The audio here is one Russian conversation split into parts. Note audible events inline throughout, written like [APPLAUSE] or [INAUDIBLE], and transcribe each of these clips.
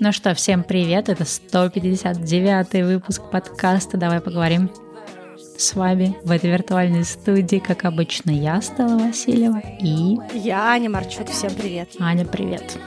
Ну что, всем привет, это 159 выпуск подкаста «Давай поговорим». С вами в этой виртуальной студии, как обычно, я, Стелла Васильева, и... Я, Аня Марчук, всем привет. Аня, привет.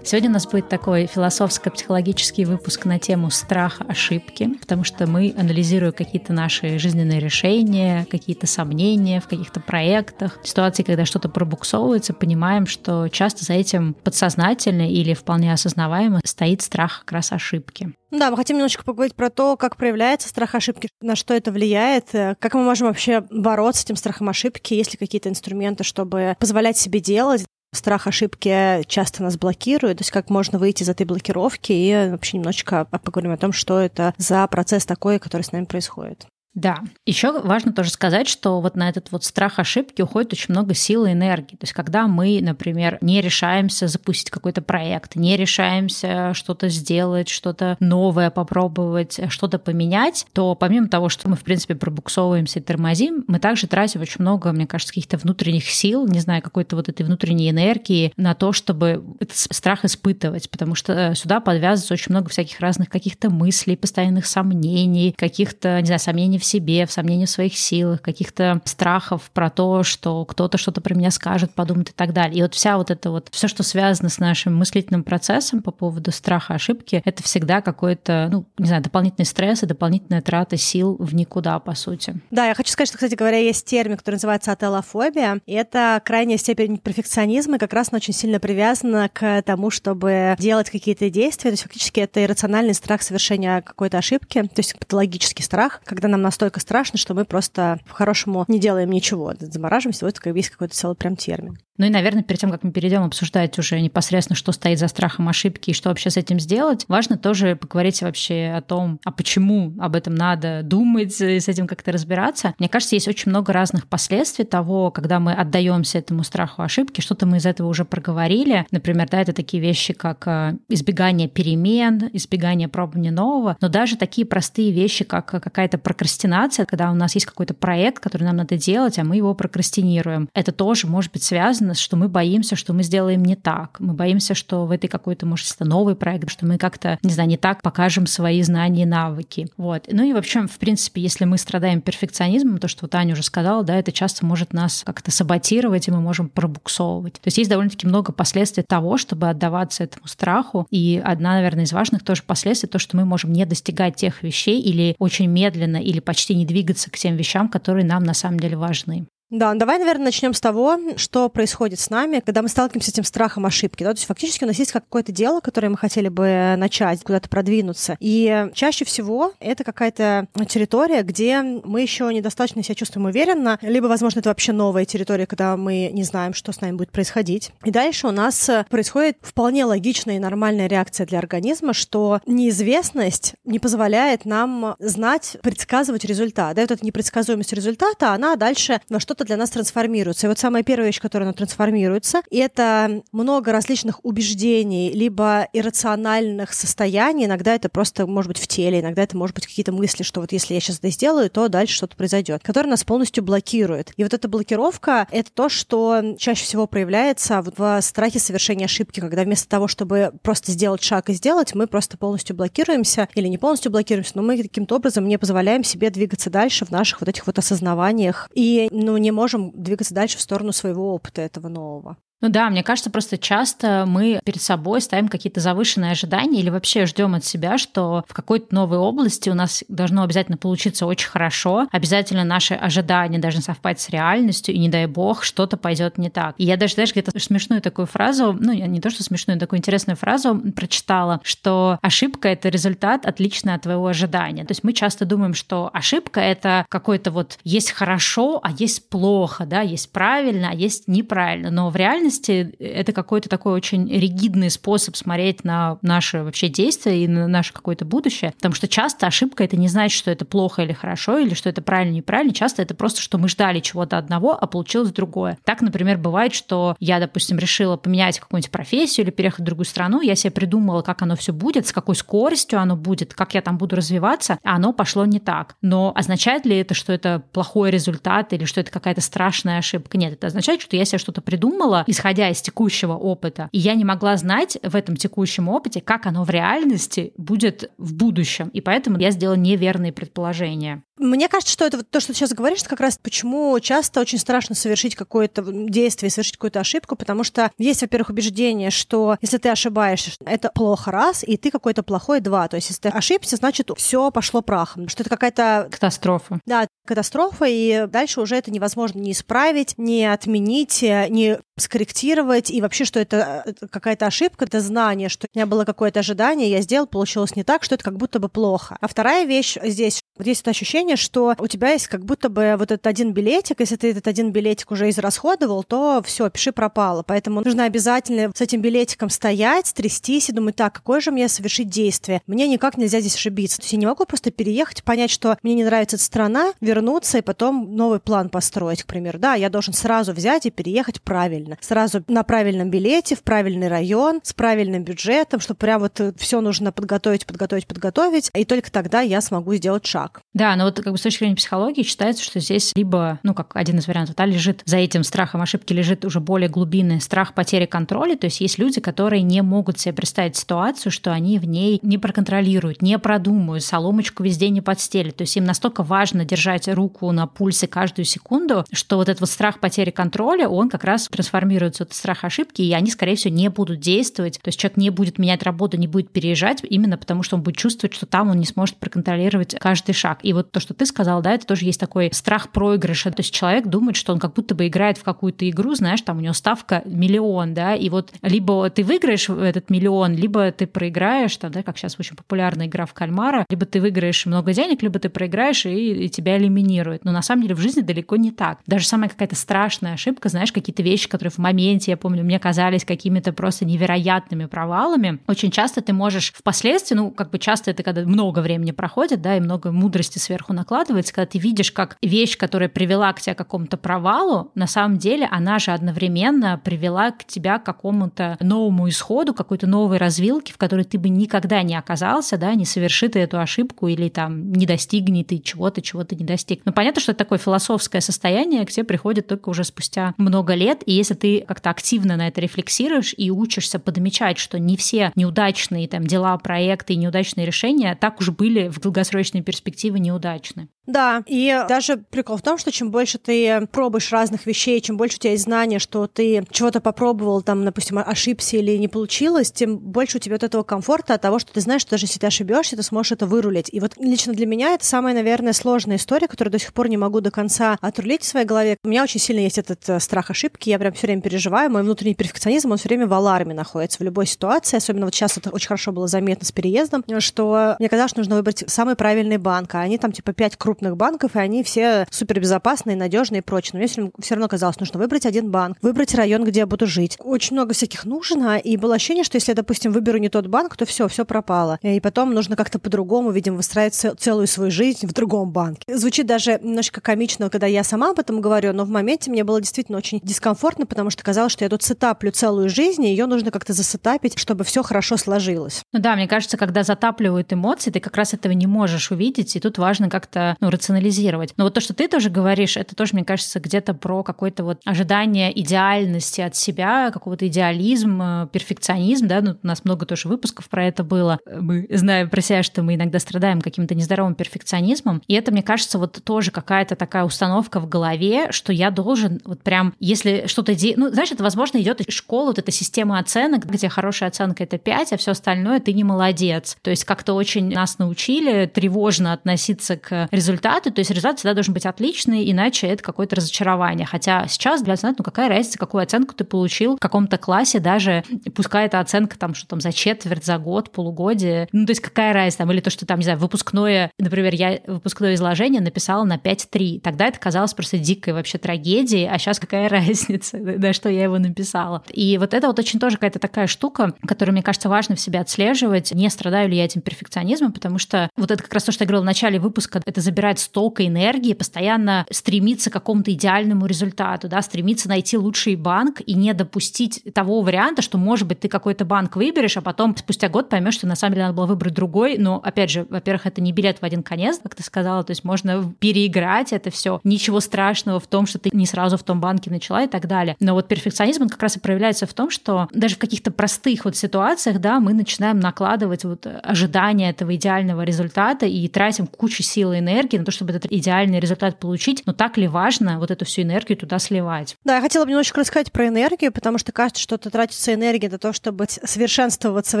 Сегодня у нас будет такой философско-психологический выпуск на тему страха ошибки, потому что мы, анализируя какие-то наши жизненные решения, какие-то сомнения в каких-то проектах, ситуации, когда что-то пробуксовывается, понимаем, что часто за этим подсознательно или вполне осознаваемо стоит страх как раз ошибки. Да, мы хотим немножечко поговорить про то, как проявляется страх ошибки, на что это влияет, как мы можем вообще бороться с этим страхом ошибки, есть ли какие-то инструменты, чтобы позволять себе делать, Страх ошибки часто нас блокирует, то есть как можно выйти из этой блокировки и вообще немножечко поговорим о том, что это за процесс такой, который с нами происходит. Да. Еще важно тоже сказать, что вот на этот вот страх ошибки уходит очень много сил и энергии. То есть когда мы, например, не решаемся запустить какой-то проект, не решаемся что-то сделать, что-то новое попробовать, что-то поменять, то помимо того, что мы, в принципе, пробуксовываемся и тормозим, мы также тратим очень много, мне кажется, каких-то внутренних сил, не знаю, какой-то вот этой внутренней энергии на то, чтобы этот страх испытывать, потому что э, сюда подвязывается очень много всяких разных каких-то мыслей, постоянных сомнений, каких-то, не знаю, сомнений в себе, в сомнении в своих силах, каких-то страхов про то, что кто-то что-то про меня скажет, подумает и так далее. И вот вся вот это вот, все, что связано с нашим мыслительным процессом по поводу страха ошибки, это всегда какой-то, ну, не знаю, дополнительный стресс и дополнительная трата сил в никуда, по сути. Да, я хочу сказать, что, кстати говоря, есть термин, который называется ателофобия, и это крайняя степень перфекционизма, как раз она очень сильно привязана к тому, чтобы делать какие-то действия, то есть фактически это иррациональный страх совершения какой-то ошибки, то есть патологический страх, когда нам настолько страшно, что мы просто по-хорошему не делаем ничего, замораживаемся, вот как есть какой-то целый прям термин. Ну и, наверное, перед тем, как мы перейдем обсуждать уже непосредственно, что стоит за страхом ошибки и что вообще с этим сделать, важно тоже поговорить вообще о том, а почему об этом надо думать, с этим как-то разбираться. Мне кажется, есть очень много разных последствий того, когда мы отдаемся этому страху ошибки, что-то мы из этого уже проговорили. Например, да, это такие вещи, как э, избегание перемен, избегание пробования нового, но даже такие простые вещи, как какая-то прокрастинация, когда у нас есть какой-то проект, который нам надо делать, а мы его прокрастинируем. Это тоже может быть связано связано, что мы боимся, что мы сделаем не так. Мы боимся, что в этой какой-то, может, это новый проект, что мы как-то, не знаю, не так покажем свои знания и навыки. Вот. Ну и вообще, в принципе, если мы страдаем перфекционизмом, то, что вот Аня уже сказала, да, это часто может нас как-то саботировать, и мы можем пробуксовывать. То есть есть довольно-таки много последствий того, чтобы отдаваться этому страху. И одна, наверное, из важных тоже последствий, то, что мы можем не достигать тех вещей или очень медленно, или почти не двигаться к тем вещам, которые нам на самом деле важны. Да, давай, наверное, начнем с того, что происходит с нами, когда мы сталкиваемся с этим страхом ошибки. Да? То есть фактически у нас есть какое-то дело, которое мы хотели бы начать, куда-то продвинуться. И чаще всего это какая-то территория, где мы еще недостаточно себя чувствуем уверенно, либо, возможно, это вообще новая территория, когда мы не знаем, что с нами будет происходить. И дальше у нас происходит вполне логичная и нормальная реакция для организма, что неизвестность не позволяет нам знать, предсказывать результат. Да, вот эта непредсказуемость результата, она дальше во что-то что-то для нас трансформируется. И вот самая первая вещь, которая она трансформируется, это много различных убеждений, либо иррациональных состояний. Иногда это просто может быть в теле, иногда это может быть какие-то мысли, что вот если я сейчас это сделаю, то дальше что-то произойдет, которые нас полностью блокирует. И вот эта блокировка — это то, что чаще всего проявляется в страхе совершения ошибки, когда вместо того, чтобы просто сделать шаг и сделать, мы просто полностью блокируемся или не полностью блокируемся, но мы каким-то образом не позволяем себе двигаться дальше в наших вот этих вот осознаваниях и ну, не не можем двигаться дальше в сторону своего опыта этого нового. Ну да, мне кажется, просто часто мы перед собой ставим какие-то завышенные ожидания или вообще ждем от себя, что в какой-то новой области у нас должно обязательно получиться очень хорошо, обязательно наши ожидания должны совпасть с реальностью, и не дай бог, что-то пойдет не так. И я даже, знаешь, где-то смешную такую фразу, ну, не то, что смешную, такую интересную фразу прочитала, что ошибка — это результат отличный от твоего ожидания. То есть мы часто думаем, что ошибка — это какой-то вот есть хорошо, а есть плохо, да, есть правильно, а есть неправильно. Но в реальности реальности это какой-то такой очень ригидный способ смотреть на наши вообще действия и на наше какое-то будущее, потому что часто ошибка это не значит, что это плохо или хорошо, или что это правильно или неправильно, часто это просто, что мы ждали чего-то одного, а получилось другое. Так, например, бывает, что я, допустим, решила поменять какую-нибудь профессию или переехать в другую страну, я себе придумала, как оно все будет, с какой скоростью оно будет, как я там буду развиваться, а оно пошло не так. Но означает ли это, что это плохой результат или что это какая-то страшная ошибка? Нет, это означает, что я себе что-то придумала, из исходя из текущего опыта. И я не могла знать в этом текущем опыте, как оно в реальности будет в будущем. И поэтому я сделала неверные предположения. Мне кажется, что это вот то, что ты сейчас говоришь, как раз почему часто очень страшно совершить какое-то действие, совершить какую-то ошибку, потому что есть, во-первых, убеждение, что если ты ошибаешься, это плохо раз, и ты какой-то плохой два. То есть если ты ошибся, значит, все пошло прахом. Что это какая-то... Катастрофа. Да, катастрофа, и дальше уже это невозможно не исправить, не отменить, не скорректировать, и вообще, что это какая-то ошибка, это знание, что у меня было какое-то ожидание, я сделал, получилось не так, что это как будто бы плохо. А вторая вещь здесь, вот есть это ощущение, что у тебя есть как будто бы вот этот один билетик, если ты этот один билетик уже израсходовал, то все, пиши пропало. Поэтому нужно обязательно с этим билетиком стоять, трястись и думать, так, какое же мне совершить действие? Мне никак нельзя здесь ошибиться. То есть я не могу просто переехать, понять, что мне не нравится эта страна, вернуться и потом новый план построить, к примеру. Да, я должен сразу взять и переехать правильно. Сразу на правильном билете, в правильный район, с правильным бюджетом, чтобы прям вот все нужно подготовить, подготовить, подготовить, и только тогда я смогу сделать шаг. Да, но вот как бы с точки зрения психологии считается, что здесь либо, ну, как один из вариантов, да, лежит за этим страхом ошибки, лежит уже более глубинный страх потери контроля, то есть есть люди, которые не могут себе представить ситуацию, что они в ней не проконтролируют, не продумают, соломочку везде не подстелят, то есть им настолько важно держать руку на пульсе каждую секунду, что вот этот вот страх потери контроля, он как раз трансформируется в страх ошибки, и они, скорее всего, не будут действовать, то есть человек не будет менять работу, не будет переезжать, именно потому что он будет чувствовать, что там он не сможет проконтролировать каждый шаг. И вот то, что ты сказал, да, это тоже есть такой страх проигрыша. То есть человек думает, что он как будто бы играет в какую-то игру, знаешь, там у него ставка миллион, да, и вот либо ты выиграешь этот миллион, либо ты проиграешь, там, да, как сейчас очень популярная игра в кальмара, либо ты выиграешь много денег, либо ты проиграешь и, и тебя элиминируют. Но на самом деле в жизни далеко не так. Даже самая какая-то страшная ошибка, знаешь, какие-то вещи, которые в моменте, я помню, мне казались какими-то просто невероятными провалами, очень часто ты можешь впоследствии, ну, как бы часто это когда много времени проходит, да, и много мудрости сверху накладывается, когда ты видишь, как вещь, которая привела к тебе к какому-то провалу, на самом деле она же одновременно привела к тебя к какому-то новому исходу, какой-то новой развилке, в которой ты бы никогда не оказался, да, не соверши ты эту ошибку или там не достигни ты чего-то, чего ты не достиг. Но понятно, что это такое философское состояние к тебе приходит только уже спустя много лет, и если ты как-то активно на это рефлексируешь и учишься подмечать, что не все неудачные там дела, проекты и неудачные решения так уж были в долгосрочной перспективе неудачны. Да, и даже прикол в том, что чем больше ты пробуешь разных вещей, чем больше у тебя есть знания, что ты чего-то попробовал, там, допустим, ошибся или не получилось, тем больше у тебя от этого комфорта, от того, что ты знаешь, что даже если ты ошибешься, ты сможешь это вырулить. И вот лично для меня это самая, наверное, сложная история, которую до сих пор не могу до конца отрулить в своей голове. У меня очень сильно есть этот э, страх ошибки, я прям все время переживаю, мой внутренний перфекционизм, он все время в аларме находится в любой ситуации, особенно вот сейчас это очень хорошо было заметно с переездом, что мне казалось, что нужно выбрать самый правильный банк, а они там типа пять крупных крупных банков, и они все супербезопасные, надежные и прочие. Но мне все, все равно казалось, нужно выбрать один банк, выбрать район, где я буду жить. Очень много всяких нужно, и было ощущение, что если я, допустим, выберу не тот банк, то все, все пропало. И потом нужно как-то по-другому, видимо, выстраивать целую свою жизнь в другом банке. Звучит даже немножко комично, когда я сама об этом говорю, но в моменте мне было действительно очень дискомфортно, потому что казалось, что я тут сетаплю целую жизнь, и ее нужно как-то засетапить, чтобы все хорошо сложилось. Ну да, мне кажется, когда затапливают эмоции, ты как раз этого не можешь увидеть, и тут важно как-то ну, рационализировать. Но вот то, что ты тоже говоришь, это тоже, мне кажется, где-то про какое-то вот ожидание идеальности от себя, какого-то идеализм, перфекционизм, да, ну, у нас много тоже выпусков про это было. Мы знаем про себя, что мы иногда страдаем каким-то нездоровым перфекционизмом, и это, мне кажется, вот тоже какая-то такая установка в голове, что я должен вот прям, если что-то делать, ну, знаешь, это, возможно, идет из школы, вот эта система оценок, где хорошая оценка — это 5, а все остальное ты не молодец. То есть как-то очень нас научили тревожно относиться к результатам результаты, то есть результат всегда должен быть отличный, иначе это какое-то разочарование. Хотя сейчас для знать, ну какая разница, какую оценку ты получил в каком-то классе, даже пускай эта оценка там, что там за четверть, за год, полугодие. Ну, то есть какая разница, там, или то, что там, не знаю, выпускное, например, я выпускное изложение написала на 5-3. Тогда это казалось просто дикой вообще трагедией, а сейчас какая [LAUGHS] разница, на что я его написала. И вот это вот очень тоже какая-то такая штука, которую, мне кажется, важно в себе отслеживать, не страдаю ли я этим перфекционизмом, потому что вот это как раз то, что я говорила в начале выпуска, это забирает забирает столько энергии, постоянно стремится к какому-то идеальному результату, да, стремится найти лучший банк и не допустить того варианта, что, может быть, ты какой-то банк выберешь, а потом спустя год поймешь, что на самом деле надо было выбрать другой. Но, опять же, во-первых, это не билет в один конец, как ты сказала, то есть можно переиграть это все. Ничего страшного в том, что ты не сразу в том банке начала и так далее. Но вот перфекционизм, он как раз и проявляется в том, что даже в каких-то простых вот ситуациях, да, мы начинаем накладывать вот ожидания этого идеального результата и тратим кучу сил и энергии на то, чтобы этот идеальный результат получить. Но так ли важно вот эту всю энергию туда сливать? Да, я хотела бы немножечко рассказать про энергию, потому что кажется, что это тратится энергия для того, чтобы совершенствоваться в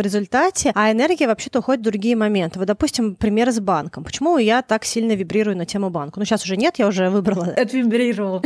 результате, а энергия вообще-то уходит в другие моменты. Вот, допустим, пример с банком. Почему я так сильно вибрирую на тему банка? Ну, сейчас уже нет, я уже выбрала. [LAUGHS] Отвибрировала.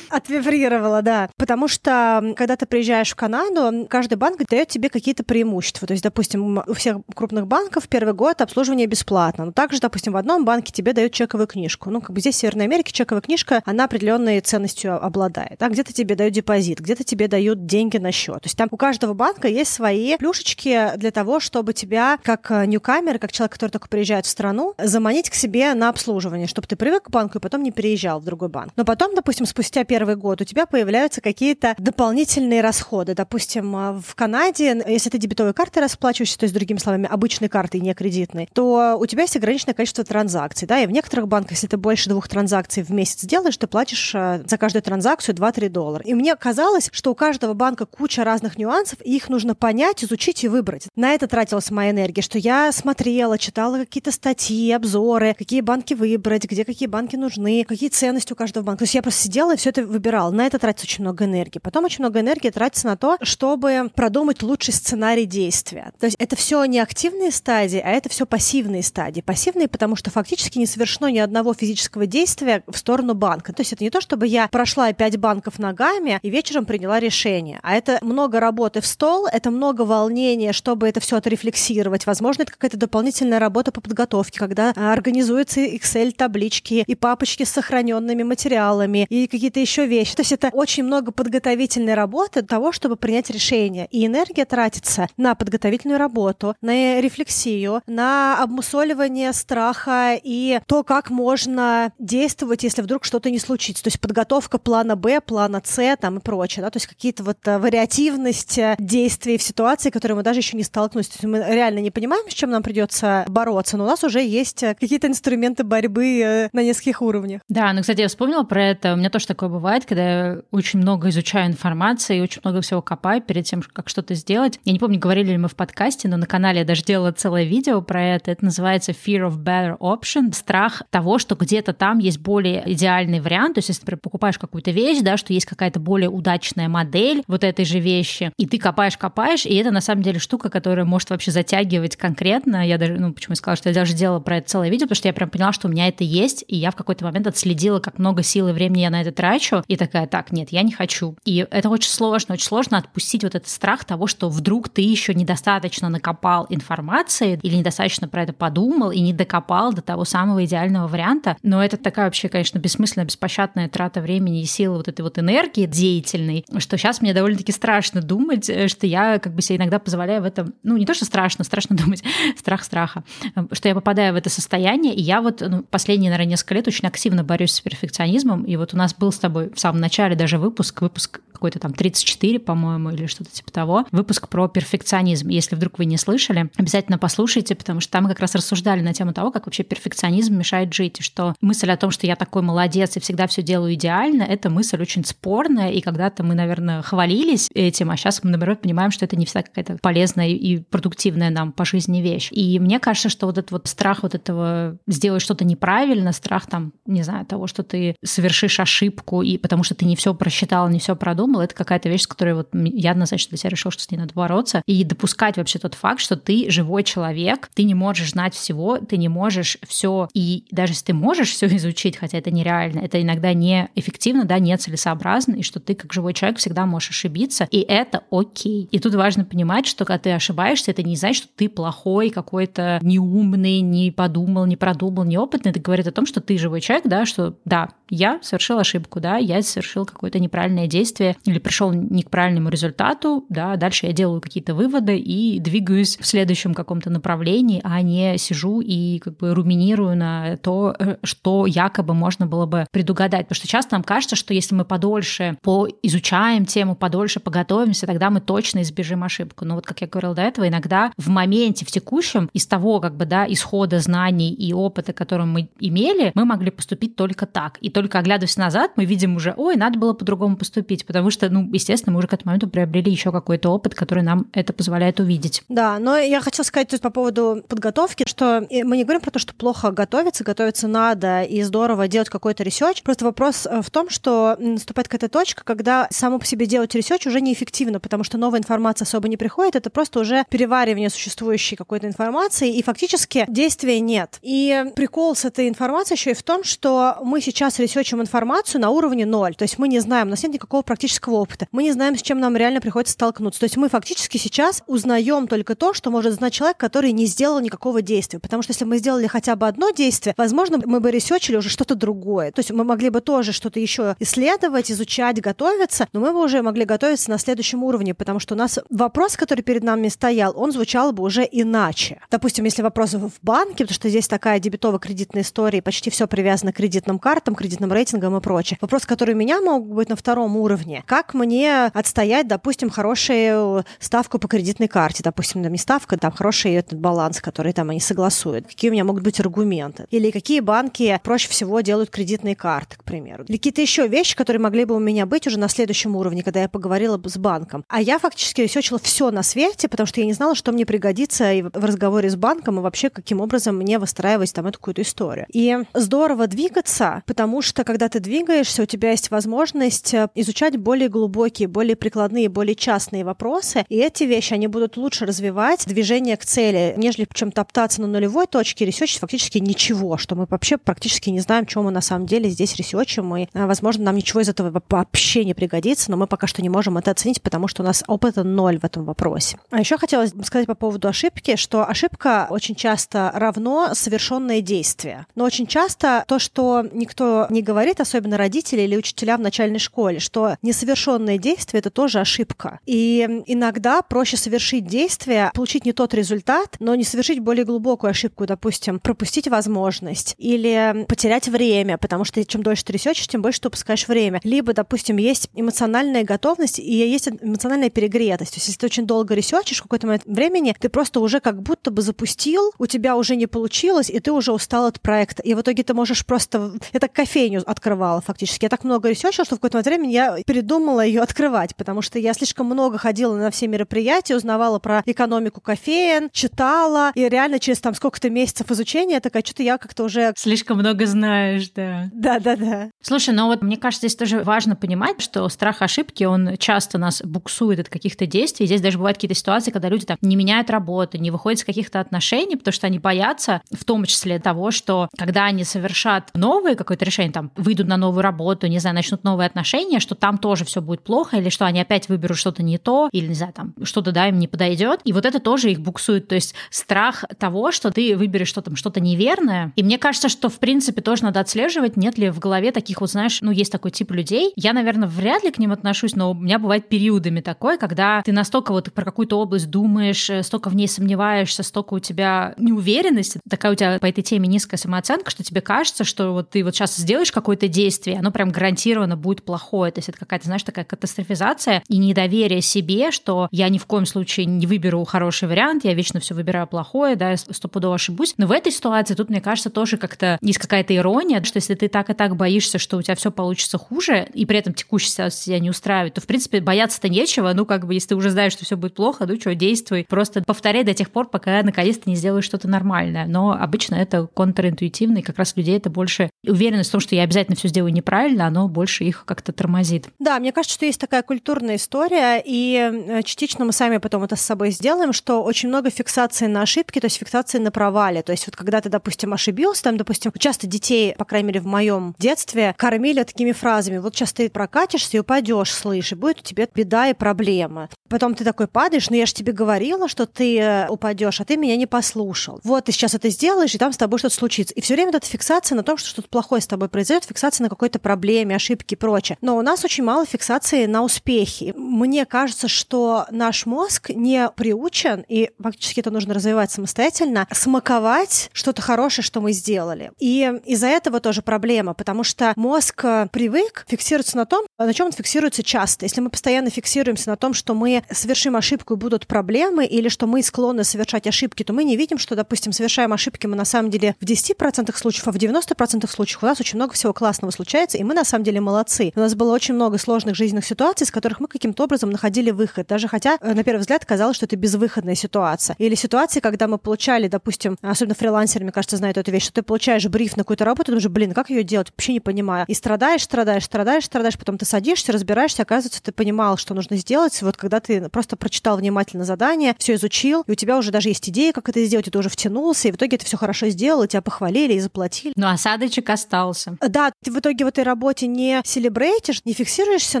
Отвибрировала, да. Потому что, когда ты приезжаешь в Канаду, каждый банк дает тебе какие-то преимущества. То есть, допустим, у всех крупных банков первый год обслуживание бесплатно. Но также, допустим, в одном банке тебе дают чековую книжку. Ну, как бы здесь, в Северной Америке, чековая книжка, она определенной ценностью обладает. А где-то тебе дают депозит, где-то тебе дают деньги на счет. То есть там у каждого банка есть свои плюшечки для того, чтобы тебя, как ньюкамер, как человек, который только приезжает в страну, заманить к себе на обслуживание, чтобы ты привык к банку и потом не переезжал в другой банк. Но потом, допустим, спустя первый год у тебя появляются какие-то дополнительные расходы. Допустим, в Канаде, если ты дебетовой картой расплачиваешься, то есть, другими словами, обычной картой, не кредитной, то у тебя есть ограниченное количество транзакций. Да? И в некоторых банках, если ты больше двух транзакций в месяц делаешь, ты платишь э, за каждую транзакцию 2-3 доллара. И мне казалось, что у каждого банка куча разных нюансов, и их нужно понять, изучить и выбрать. На это тратилась моя энергия, что я смотрела, читала какие-то статьи, обзоры, какие банки выбрать, где какие банки нужны, какие ценности у каждого банка. То есть я просто сидела и все это выбирала. На это тратится очень много энергии. Потом очень много энергии тратится на то, чтобы продумать лучший сценарий действия. То есть это все не активные стадии, а это все пассивные стадии. Пассивные, потому что фактически не совершено ни одного физического действия в сторону банка. То есть это не то, чтобы я прошла пять банков ногами и вечером приняла решение, а это много работы в стол, это много волнения, чтобы это все отрефлексировать. Возможно, это какая-то дополнительная работа по подготовке, когда а, организуются Excel-таблички и папочки с сохраненными материалами и какие-то еще вещи. То есть это очень много подготовительной работы для того, чтобы принять решение. И энергия тратится на подготовительную работу, на рефлексию, на обмусоливание страха и то, как можно действовать, если вдруг что-то не случится. То есть подготовка плана Б, плана С там и прочее. Да? То есть какие-то вот э, вариативность э, действий в ситуации, которые мы даже еще не столкнулись. То есть мы реально не понимаем, с чем нам придется бороться, но у нас уже есть э, какие-то инструменты борьбы на нескольких уровнях. Да, ну, кстати, я вспомнила про это. У меня тоже такое бывает, когда я очень много изучаю информации и очень много всего копаю перед тем, как что-то сделать. Я не помню, говорили ли мы в подкасте, но на канале я даже делала целое видео про это. Это называется Fear of Better Option. Страх того, что где-то там есть более идеальный вариант. То есть, если ты покупаешь какую-то вещь, да, что есть какая-то более удачная модель вот этой же вещи, и ты копаешь-копаешь, и это на самом деле штука, которая может вообще затягивать конкретно. Я даже, ну, почему я сказала, что я даже делала про это целое видео, потому что я прям поняла, что у меня это есть, и я в какой-то момент отследила, как много сил и времени я на это трачу, и такая, так, нет, я не хочу. И это очень сложно, очень сложно отпустить вот этот страх того, что вдруг ты еще недостаточно накопал информации или недостаточно про это подумал и не докопал до того самого идеального варианта. Но это такая вообще, конечно, бессмысленная, беспощадная трата времени и силы вот этой вот энергии деятельной, что сейчас мне довольно-таки страшно думать, э, что я как бы себе иногда позволяю в этом, ну не то, что страшно, страшно [LAUGHS] думать, страх страха, э, что я попадаю в это состояние, и я вот ну, последние, наверное, несколько лет очень активно борюсь с перфекционизмом, и вот у нас был с тобой в самом начале даже выпуск, выпуск какой-то там 34, по-моему, или что-то типа того, выпуск про перфекционизм. Если вдруг вы не слышали, обязательно послушайте, потому что там как раз рассуждали на тему того, как вообще перфекционизм мешает жить, и что мысль о том, что я такой молодец и всегда все делаю идеально, это мысль очень спорная, и когда-то мы, наверное, хвалились этим, а сейчас мы, наоборот, понимаем, что это не всегда какая-то полезная и продуктивная нам по жизни вещь. И мне кажется, что вот этот вот страх вот этого сделать что-то неправильно, страх там, не знаю, того, что ты совершишь ошибку, и потому что ты не все просчитал, не все продумал, это какая-то вещь, с которой вот я однозначно для себя решил, что с ней надо бороться, и допускать вообще тот факт, что ты живой человек, ты не можешь знать всего, ты не можешь все, и даже если ты можешь все изучить, хотя это нереально, это иногда неэффективно, да, нецелесообразно, и что ты как живой человек всегда можешь ошибиться, и это окей. И тут важно понимать, что когда ты ошибаешься, это не значит, что ты плохой, какой-то неумный, не подумал, не продумал, неопытный. Это говорит о том, что ты живой человек, да, что да, я совершил ошибку, да, я совершил какое-то неправильное действие или пришел не к правильному результату, да, дальше я делаю какие-то выводы и двигаюсь в следующем каком-то направлении, а не сижу и как бы руминирую на то, э, что якобы можно было бы предугадать. Потому что часто нам кажется, что если мы подольше поизучаем тему, подольше поготовимся, тогда мы точно избежим ошибку. Но вот, как я говорила до этого, иногда в моменте, в текущем, из того, как бы, да, исхода знаний и опыта, который мы имели, мы могли поступить только так. И только оглядываясь назад, мы видим уже, ой, надо было по-другому поступить, потому что, ну, естественно, мы уже к этому моменту приобрели еще какой-то опыт, который нам это позволяет увидеть. Да, но я хотела сказать тут по поводу подготовки, что мы не говорим про то, что плохо готовиться, готовиться надо и здорово делать какой-то research. Просто вопрос э, в том, что наступает какая-то точка, когда само по себе делать research уже неэффективно, потому что новая информация особо не приходит, это просто уже переваривание существующей какой-то информации, и фактически действия нет. И прикол с этой информацией еще и в том, что мы сейчас research им информацию на уровне ноль, то есть мы не знаем, у нас нет никакого практического опыта, мы не знаем, с чем нам реально приходится столкнуться. То есть мы фактически сейчас узнаем только то, что может знать человек, который не сделал никакого действия. Потому что если мы сделали хотя бы одно действие, возможно, мы бы research или уже что-то другое. То есть мы могли бы тоже что-то еще исследовать, изучать, готовиться, но мы бы уже могли готовиться на следующем уровне, потому что у нас вопрос, который перед нами стоял, он звучал бы уже иначе. Допустим, если вопрос в банке, потому что здесь такая дебетово-кредитная история, почти все привязано к кредитным картам, кредитным рейтингам и прочее. Вопрос, который у меня мог быть на втором уровне. Как мне отстоять, допустим, хорошую ставку по кредитной карте, допустим, там не ставка, там хороший этот баланс, который там они согласуют. Какие у меня могут быть аргументы? Или какие банки проще всего делают кредитные карты, к примеру. Или какие-то еще вещи, которые могли бы у меня быть уже на следующем уровне, когда я поговорила с банком. А я фактически ресечила все на свете, потому что я не знала, что мне пригодится в разговоре с банком, и вообще каким образом мне выстраивать там эту какую-то историю. И здорово двигаться, потому что когда ты двигаешься, у тебя есть возможность э, изучать более глубокие, более прикладные, более частные вопросы, и эти вещи, они будут лучше развивать движение к цели, нежели чем топтаться на нулевой точке, ресерчить фактически ничего, что мы вообще практически не знаем, чем мы на самом деле здесь ресерчим, и, а, возможно, нам ничего из этого вообще не пригодится, но мы пока что не можем это оценить, потому что у нас опыта ноль в этом вопросе. А еще хотелось сказать по поводу ошибки, что ошибка очень часто равно совершенное действие. Но очень часто то, что никто не говорит, особенно родители или учителя в начальной школе, что несовершенное действие — это тоже ошибка. И иногда проще совершить действие, получить не тот результат, но не совершить более глубокую ошибку, допустим, пропустить возможность или потерять время, потому что чем дольше ты ресечешь, тем больше ты упускаешь время. Либо, допустим, есть эмоциональная готовность и есть эмоциональная перегретость. То есть если ты очень долго ресечешь, в какой-то момент времени ты просто уже как будто бы запустил, у тебя уже не получилось, и ты уже устал от проекта. И в итоге ты можешь просто... Я так кофейню открывала фактически. Я так много ресечила, что в какой-то момент времени я передумала ее открывать, потому что я слишком много ходила на все мероприятия, узнавала про экономику кофеен, читала, и реально через там сколько-то месяцев изучения такая, что-то я как-то уже... Слишком много знаешь, да. Да-да-да. Слушай, ну вот мне кажется, здесь тоже важно понимать, что страх ошибки, он часто нас буксует от каких-то действий. Здесь даже бывают какие-то ситуации, когда люди там не меняют работу, не выходят с каких-то отношений, потому что они боятся, в том числе того, что когда они совершат новое какое-то решение, там, выйдут на новую работу, не знаю, начнут новые отношения, что там тоже все будет плохо, или что они опять выберут что-то не то, или, не знаю, там, что-то, да, им не подойдет. И вот это тоже их буксует. То есть страх того, что ты выберешь что-то, что-то неверное. И мне кажется, что, в принципе, тоже надо отслеживать, нет ли в голове таких вот, знаешь, ну, есть такой тип людей. Я, наверное, вряд ли к ним отношусь, но у меня бывает периодами такое, когда ты настолько вот про какую-то область думаешь, э, столько в ней сомневаешься, столько у тебя неуверенности, такая у тебя по этой теме низкая самооценка, что тебе кажется, что вот ты вот сейчас сделаешь какое-то действие, оно прям гарантированно будет плохое. То есть это какая-то, знаешь, такая катастрофизация и недоверие себе, что я ни в коем случае не выберу хороший вариант, я вечно все выбираю плохое, да, стопудово ошибусь. Но в этой ситуации тут, мне кажется, тоже как-то есть какая-то ирония, что если ты так и так боишься, что у тебя все получится хуже, и при этом текущая ситуация тебя не устраивает, то, в принципе, бояться-то нечего. Ну, как бы, если ты уже знаешь, что все будет плохо, ну что, действуй. Просто повторяй до тех пор, пока наконец-то не сделаешь что-то нормальное. Но обычно это контринтуитивно, и как раз людей это больше уверенность в том, что я обязательно все сделаю неправильно, оно больше их как-то тормозит. Да, мне кажется, что есть такая культурная история, и э, частично мы сами потом это с собой сделаем, что очень много фиксации на ошибки, то есть фиксации на провале. То есть вот когда ты, допустим, ошибился, там, допустим, часто детей, по крайней мере, в моем детстве, кормили такими фразами. Вот сейчас ты прокатишься и упадешь, слышь, и будет у тебя беда и проблема. Потом ты такой падаешь, но я же тебе говорила, что ты э, упадешь, а ты меня не послушал. Вот ты сейчас это сделаешь, и там с тобой что-то случится. И все время вот эта фиксация на том, что что-то плохое с тобой произойдет, фиксация на какой-то проблеме, ошибке и прочее. Но у нас очень мало фиксации на успехи. Мне кажется, что наш мозг не приучен, и фактически это нужно развивать самостоятельно, смаковать что-то хорошее, что мы сделали. И из-за этого тоже проблема, потому что мозг э, привык фиксироваться на том, на чем он фиксируется часто. Если мы постоянно фиксируемся на том, что мы совершим ошибку и будут проблемы, или что мы склонны совершать ошибки, то мы не видим, что, допустим, совершаем ошибки мы на самом деле в 10% случаев, а в 90% случаев у нас очень много всего классного случается, и мы на самом деле молодцы. У нас было очень много сложных жизненных ситуаций, из которых мы каким-то образом находили выход, даже хотя э, на первый взгляд казалось, что это безвыходная ситуация. Или ситуации, когда мы получали, допустим, особенно фрилансеры, мне кажется, знают эту вещь, что ты получаешь бриф на какую-то работу, думаешь, блин, как ее делать, вообще не понимаю. И страдаешь, страдаешь, страдаешь, страдаешь, потом ты садишься, разбираешься, оказывается, ты понимал, что нужно сделать, вот когда ты просто прочитал внимательно задание, все изучил, и у тебя уже даже есть идея, как это сделать, и ты уже втянулся, и в итоге это все хорошо сделал, и тебя похвалили и заплатили. Ну, осадочек остался. Да, ты в итоге в этой работе не селебрейтишь, не фиксируешься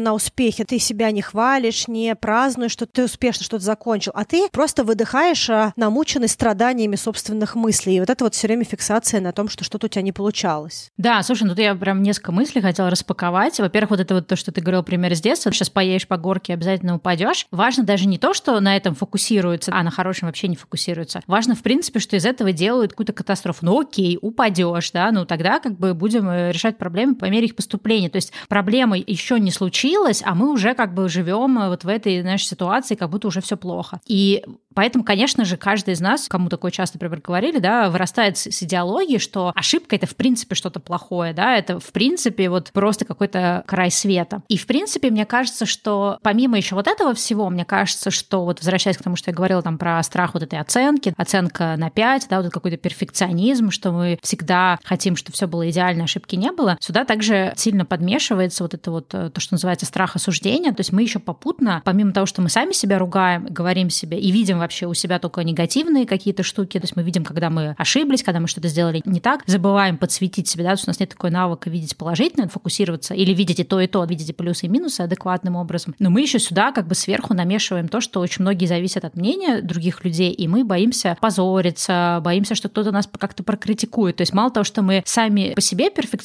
на успехе, ты себя не хвалишь, не празднуешь, что ты успешно что-то закончил, а ты просто выдыхаешь, а, намученный страданиями собственных мыслей. И вот это вот все время фиксация на том, что что-то у тебя не получалось. Да, слушай, ну тут я прям несколько мыслей хотела распаковать. Во-первых, вот это вот то, что ты говорил, пример из детства. Сейчас поедешь по горке, обязательно упадешь. Важно даже не то, что на этом фокусируется, а на хорошем вообще не фокусируется. Важно, в принципе, что из этого делают какую-то катастрофу. Ну окей, упадешь, да, ну тогда как бы будем э, решать проблемы по мере их поступления. То есть проблема еще не случилась, а мы уже как бы живем э, вот в этой, знаешь, ситуации, как будто уже все плохо. И Поэтому, конечно же, каждый из нас, кому такое часто, например, говорили, да, вырастает с, с идеологией, что ошибка — это в принципе что-то плохое, да, это в принципе вот просто какой-то край света. И в принципе, мне кажется, что помимо еще вот этого всего, мне кажется, что вот возвращаясь к тому, что я говорила там про страх вот этой оценки, оценка на 5, да, вот какой-то перфекционизм, что мы всегда хотим, чтобы все было идеально, ошибки не было, сюда также сильно подмешивается вот это вот э, то, что называется страх осуждения, то есть мы еще попутно, помимо того, что мы сами себя ругаем, говорим себе и видим вообще у себя только негативные какие-то штуки. То есть мы видим, когда мы ошиблись, когда мы что-то сделали не так. Забываем подсветить себя, да, то есть у нас нет такой навыка видеть положительно, фокусироваться или видеть и то, и то, видеть и плюсы, и минусы адекватным образом. Но мы еще сюда как бы сверху намешиваем то, что очень многие зависят от мнения других людей, и мы боимся позориться, боимся, что кто-то нас как-то прокритикует. То есть мало того, что мы сами по себе перфекционисты,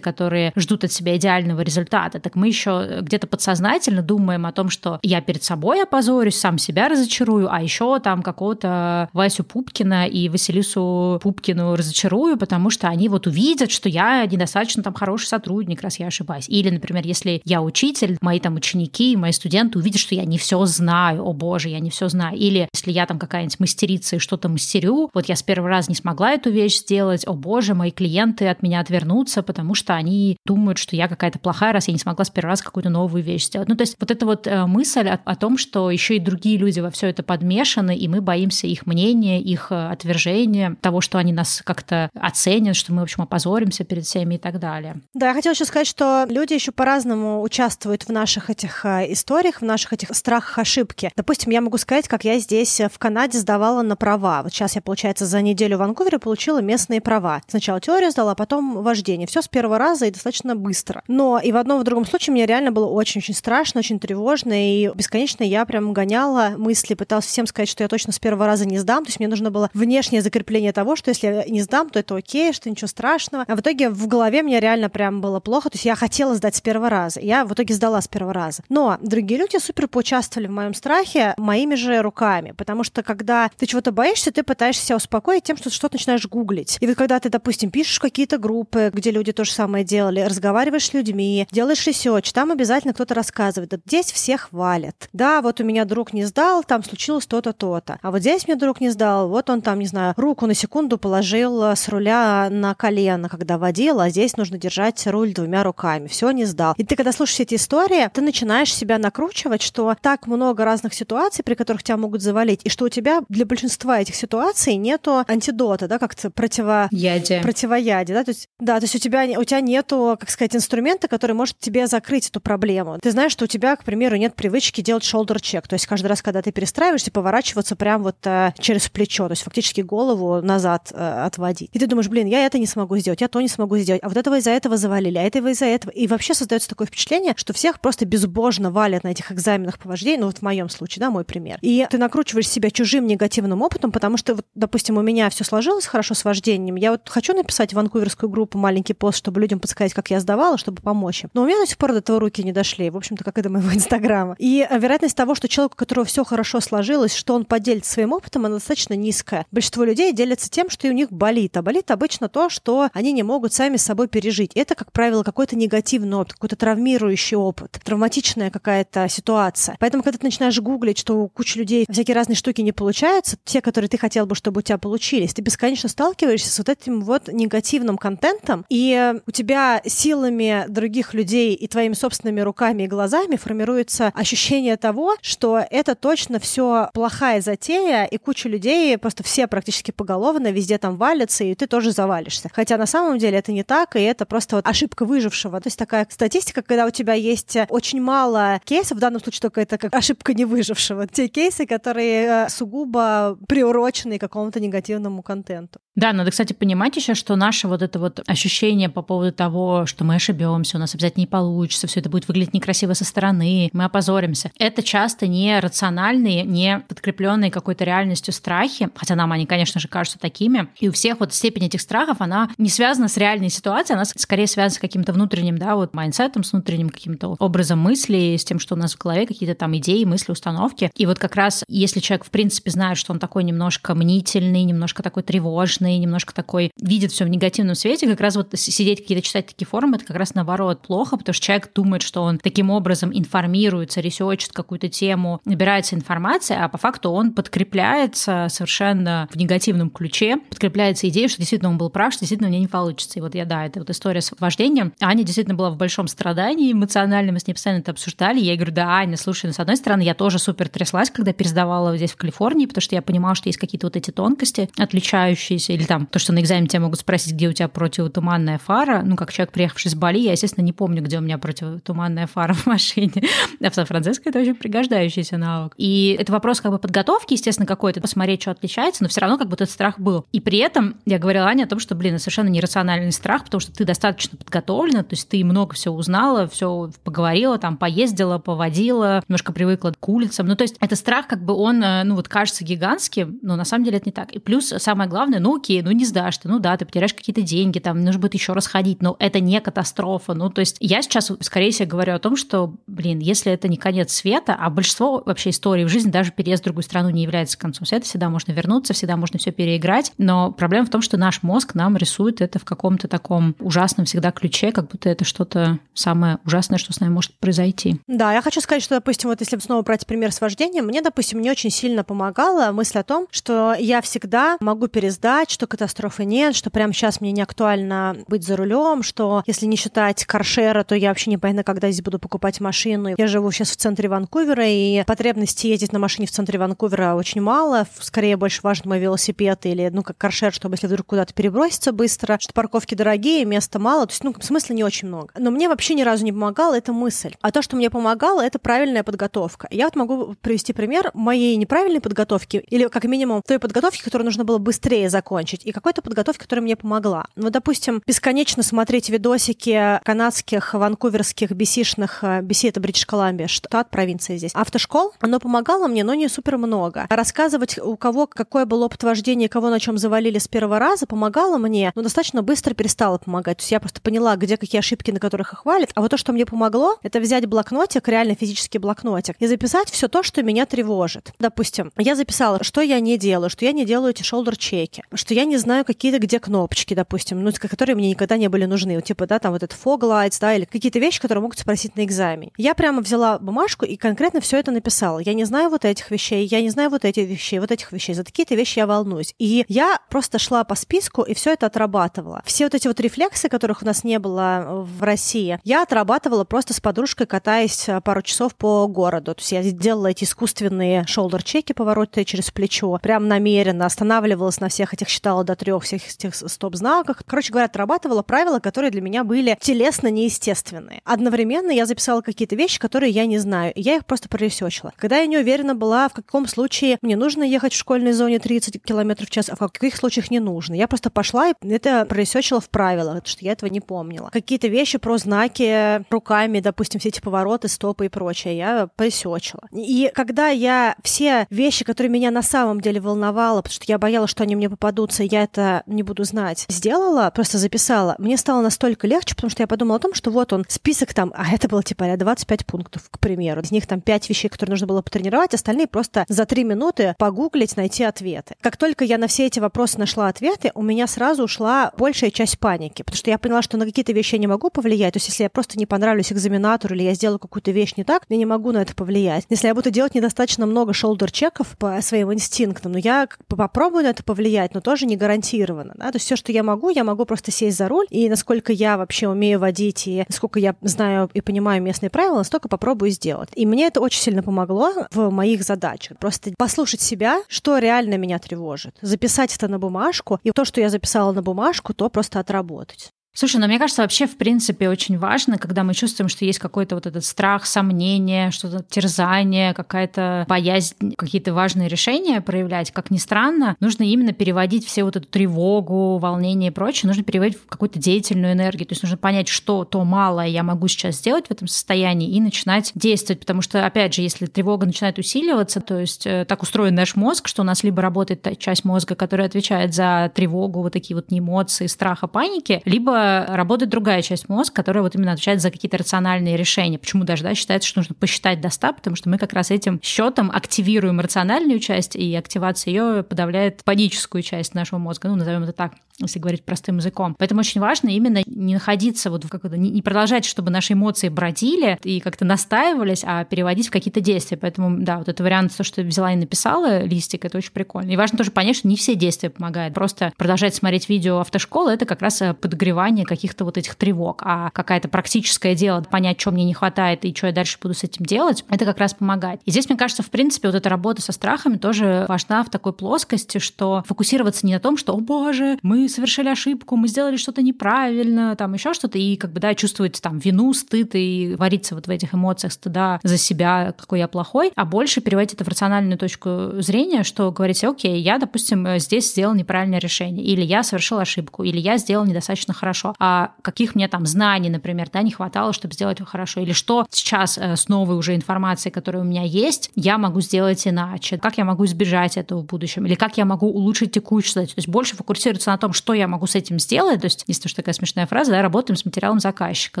которые ждут от себя идеального результата, так мы еще где-то подсознательно думаем о том, что я перед собой опозорюсь, сам себя разочарую, а еще там какого-то Васю Пупкина и Василису Пупкину разочарую, потому что они вот увидят, что я недостаточно там хороший сотрудник, раз я ошибаюсь. Или, например, если я учитель, мои там ученики, мои студенты увидят, что я не все знаю, о боже, я не все знаю. Или если я там какая-нибудь мастерица и что-то мастерю, вот я с первого раза не смогла эту вещь сделать, о боже, мои клиенты от меня отвернутся, потому что они думают, что я какая-то плохая, раз я не смогла с первого раза какую-то новую вещь сделать. Ну, то есть вот эта вот э, мысль о, о том, что еще и другие люди во все это подмешаны, и мы боимся их мнения, их э, отвержения, того, что они нас как-то оценят, что мы, в общем, опозоримся перед всеми и так далее. Да, я хотела еще сказать, что люди еще по-разному участвуют в наших этих э, историях, в наших этих страхах ошибки. Допустим, я могу сказать, как я здесь в Канаде сдавала на права. Вот сейчас я, получается, за неделю в Ванкувере получила местные права. Сначала теорию сдала, а потом вождение. Все с первого раза и достаточно быстро. Но и в одном, и в другом случае мне реально было очень-очень страшно, очень тревожно, и бесконечно я прям гоняла мысли, пыталась всем сказать, что я точно с первого раза не сдам. То есть мне нужно было внешнее закрепление того, что если я не сдам, то это окей, что ничего страшного. А в итоге в голове мне реально прям было плохо. То есть я хотела сдать с первого раза. Я в итоге сдала с первого раза. Но другие люди супер поучаствовали в моем страхе моими же руками. Потому что когда ты чего-то боишься, ты пытаешься себя успокоить тем, что что-то начинаешь гуглить. И вот когда ты, допустим, пишешь какие-то группы, где люди то же самое делали, разговариваешь с людьми, делаешь research, там обязательно кто-то рассказывает. Здесь всех хвалят. Да, вот у меня друг не сдал, там случилось то-то, то то-то. А вот здесь мне друг не сдал, вот он там, не знаю, руку на секунду положил э, с руля на колено, когда водил, а здесь нужно держать руль двумя руками. Все не сдал. И ты, когда слушаешь эти истории, ты начинаешь себя накручивать, что так много разных ситуаций, при которых тебя могут завалить, и что у тебя для большинства этих ситуаций нету антидота, да, как-то противо... Яде. противоядия, да, то есть, да, то есть у тебя, у тебя нету, как сказать, инструмента, который может тебе закрыть эту проблему. Ты знаешь, что у тебя, к примеру, нет привычки делать shoulder check, то есть каждый раз, когда ты перестраиваешься, поворачиваться прям вот э, через плечо, то есть фактически голову назад э, отводить. И ты думаешь, блин, я это не смогу сделать, я то не смогу сделать, а вот этого из-за этого завалили, а этого из-за этого. И вообще создается такое впечатление, что всех просто безбожно валят на этих экзаменах по вождению, ну вот в моем случае, да, мой пример. И ты накручиваешь себя чужим негативным опытом, потому что, вот, допустим, у меня все сложилось хорошо с вождением, я вот хочу написать ванкуверскую группу «Маленький пост, чтобы людям подсказать, как я сдавала, чтобы помочь им. Но у меня до сих пор до этого руки не дошли, в общем-то, как и до моего [LAUGHS] Инстаграма. И э, вероятность того, что человек, у которого все хорошо сложилось, что он поделится своим опытом, она достаточно низкая. Большинство людей делятся тем, что у них болит. А болит обычно то, что они не могут сами с собой пережить. Это, как правило, какой-то негативный опыт, какой-то травмирующий опыт, травматичная какая-то ситуация. Поэтому, когда ты начинаешь гуглить, что у кучи людей всякие разные штуки не получаются, те, которые ты хотел бы, чтобы у тебя получились, ты бесконечно сталкиваешься с вот этим вот негативным контентом, и у тебя силами других людей и твоими собственными руками и глазами формируется ощущение того, что это точно все плохая затея, и куча людей, просто все практически поголовно везде там валятся, и ты тоже завалишься. Хотя на самом деле это не так, и это просто вот ошибка выжившего. То есть такая статистика, когда у тебя есть очень мало кейсов, в данном случае только это как ошибка не выжившего. Те кейсы, которые э, сугубо приурочены к какому-то негативному контенту. Да, надо, кстати, понимать еще, что наше вот это вот ощущение по поводу того, что мы ошибемся, у нас обязательно не получится, все это будет выглядеть некрасиво со стороны, мы опозоримся. Это часто не рациональные, не подкрепленные какой-то реальностью страхи, хотя нам они, конечно же, кажутся такими. И у всех вот степень этих страхов, она не связана с реальной ситуацией, она скорее связана с каким-то внутренним, да, вот mindset ом, с внутренним каким-то образом мысли, с тем, что у нас в голове какие-то там идеи, мысли, установки. И вот как раз, если человек, в принципе, знает, что он такой немножко мнительный, немножко такой тревожный, и немножко такой видит все в негативном свете, как раз вот сидеть какие-то читать такие форумы, это как раз наоборот плохо, потому что человек думает, что он таким образом информируется, research ит какую-то тему, набирается информация, а по факту он подкрепляется совершенно в негативном ключе, подкрепляется идеей, что действительно он был прав, что действительно у меня не получится. И вот я, да, это вот история с вождением. Аня действительно была в большом страдании эмоциональном, мы с ней постоянно это обсуждали. Я ей говорю, да, Аня, слушай, ну, с одной стороны, я тоже супер тряслась, когда пересдавала здесь в Калифорнии, потому что я понимала, что есть какие-то вот эти тонкости, отличающиеся или там то, что на экзамене тебя могут спросить, где у тебя противотуманная фара. Ну, как человек, приехавший с Бали, я, естественно, не помню, где у меня противотуманная фара в машине. [LAUGHS] А в Сан-Франциско это очень пригождающийся навык. И это вопрос как бы подготовки, естественно, какой-то, посмотреть, что отличается, но все равно как бы этот страх был. И при этом я говорила Ане о том, что, блин, это совершенно нерациональный страх, потому что ты достаточно подготовлена, то есть ты много всего узнала, все поговорила, там, поездила, поводила, немножко привыкла к улицам. Ну, то есть это страх, как бы он, э, ну, вот кажется гигантским, но на самом деле это не так. И плюс самое главное, ну, окей, ну не сдашь ты, ну да, ты потеряешь какие-то деньги, там нужно будет еще раз ходить, но это не катастрофа. Ну, то есть я сейчас, скорее всего, говорю о том, что, блин, если это не конец света, а большинство вообще историй в жизни, даже переезд в другую страну не является концом света, всегда можно вернуться, всегда можно все переиграть, но проблема в том, что наш мозг нам рисует это в каком-то таком ужасном всегда ключе, как будто это что-то самое ужасное, что с нами может произойти. Да, я хочу сказать, что, допустим, вот если снова брать пример с вождением, мне, допустим, не очень сильно помогала мысль о том, что я всегда могу пересдать, что катастрофы нет, что прямо сейчас мне не актуально быть за рулем, что если не считать каршера, то я вообще не понятно, когда здесь буду покупать машину. Я живу сейчас в центре Ванкувера, и потребности ездить на машине в центре Ванкувера очень мало. Скорее больше важен мой велосипед или, ну, как каршер, чтобы если вдруг куда-то переброситься быстро, что парковки дорогие, места мало. То есть, ну, смысла не очень много. Но мне вообще ни разу не помогала эта мысль. А то, что мне помогало, это правильная подготовка. Я вот могу привести пример моей неправильной подготовки или, как минимум, той подготовки, которую нужно было быстрее закончить, и какой-то подготовки, которая мне помогла. Ну, допустим, бесконечно смотреть видосики канадских, ванкуверских, бисишных, биси — это Бритиш Колумбия, штат, провинция здесь, автошкол, оно помогало мне, но не супер много. Рассказывать, у кого какой был опыт вождения, кого на чем завалили с первого раза, помогало мне, но достаточно быстро перестало помогать. То есть я просто поняла, где какие ошибки, на которых их хвалят. А вот то, что мне помогло, это взять блокнотик, реально физический блокнотик, и записать все то, что меня тревожит. Допустим, я записала, что я не делаю, что я не делаю эти шолдер-чеки, что я не знаю какие-то где кнопочки, допустим, ну, которые мне никогда не были нужны. Вот, типа, да, там вот этот fog lights, да, или какие-то вещи, которые могут спросить на экзамене. Я прямо взяла бумажку и конкретно все это написала. Я не знаю вот этих вещей, я не знаю вот этих вещей, вот этих вещей. За такие-то вещи я волнуюсь. И я просто шла по списку и все это отрабатывала. Все вот эти вот рефлексы, которых у нас не было в России, я отрабатывала просто с подружкой, катаясь э, пару часов по городу. То есть я делала эти искусственные шолдер-чеки, повороты через плечо, прям намеренно останавливалась на всех этих, считала до трех всех этих стоп-знаках. Короче говоря, отрабатывала правила, которые для меня были телесно неестественные. Одновременно я записала какие-то вещи, которые я не знаю, и я их просто проресечила. Когда я не уверена была, в каком случае мне нужно ехать в школьной зоне 30 км в час, а в каких случаях не нужно. Я просто пошла и это проресечила в правила, потому что я этого не помнила. Какие-то вещи про знаки руками, допустим, все эти повороты, стопы и прочее, я пресечила. И когда я все вещи, которые меня на самом деле волновало, потому что я боялась, что они мне попадут вернуться, я это не буду знать. Сделала, просто записала. Мне стало настолько легче, потому что я подумала о том, что вот он, список там, а это было типа 25 пунктов, к примеру. Из них там 5 вещей, которые нужно было потренировать, остальные просто за 3 минуты погуглить, найти ответы. Как только я на все эти вопросы нашла ответы, у меня сразу ушла большая часть паники, потому что я поняла, что на какие-то вещи я не могу повлиять. То есть если я просто не понравлюсь экзаменатору или я сделаю какую-то вещь не так, я не могу на это повлиять. Если я буду делать недостаточно много шолдер-чеков по своим инстинктам, но я попробую на это повлиять, но тоже не гарантированно. Да? То есть все, что я могу, я могу просто сесть за руль, и насколько я вообще умею водить, и насколько я знаю и понимаю местные правила, настолько попробую сделать. И мне это очень сильно помогло в моих задачах. Просто послушать себя, что реально меня тревожит, записать это на бумажку, и то, что я записала на бумажку, то просто отработать. Слушай, ну мне кажется, вообще, в принципе, очень важно, когда мы чувствуем, что есть какой-то вот этот страх, сомнение, что-то терзание, какая-то боязнь, какие-то важные решения проявлять. Как ни странно, нужно именно переводить все вот эту тревогу, волнение и прочее, нужно переводить в какую-то деятельную энергию. То есть нужно понять, что то малое я могу сейчас сделать в этом состоянии и начинать действовать. Потому что, опять же, если тревога начинает усиливаться, то есть э, так устроен наш мозг, что у нас либо работает та часть мозга, которая отвечает за тревогу, вот такие вот эмоции, страха, паники, либо работает другая часть мозга, которая вот именно отвечает за какие-то рациональные решения. Почему даже да, считается, что нужно посчитать до 100, потому что мы как раз этим счетом активируем рациональную часть, и активация ее подавляет паническую часть нашего мозга, ну, назовем это так, если говорить простым языком. Поэтому очень важно именно не находиться вот в какой-то, не продолжать, чтобы наши эмоции бродили и как-то настаивались, а переводить в какие-то действия. Поэтому, да, вот это вариант, то, что взяла и написала листик, это очень прикольно. И важно тоже понять, что не все действия помогают. Просто продолжать смотреть видео автошколы — это как раз подогревание преодоление каких-то вот этих тревог, а какая-то практическое дело, понять, что мне не хватает и что я дальше буду с этим делать, это как раз помогает. И здесь, мне кажется, в принципе, вот эта работа со страхами тоже важна в такой плоскости, что фокусироваться не на том, что, о боже, мы совершили ошибку, мы сделали что-то неправильно, там еще что-то, и как бы, да, чувствовать там вину, стыд и вариться вот в этих эмоциях стыда за себя, какой я плохой, а больше переводить это в рациональную точку зрения, что говорить, окей, я, допустим, здесь сделал неправильное решение, или я совершил ошибку, или я сделал недостаточно хорошо а каких мне там знаний, например, да, не хватало, чтобы сделать его хорошо, или что сейчас э, с новой уже информацией, которая у меня есть, я могу сделать иначе, как я могу избежать этого в будущем, или как я могу улучшить текущую задачу. То есть больше фокусироваться на том, что я могу с этим сделать, то есть, если что такая смешная фраза, да, работаем с материалом заказчика.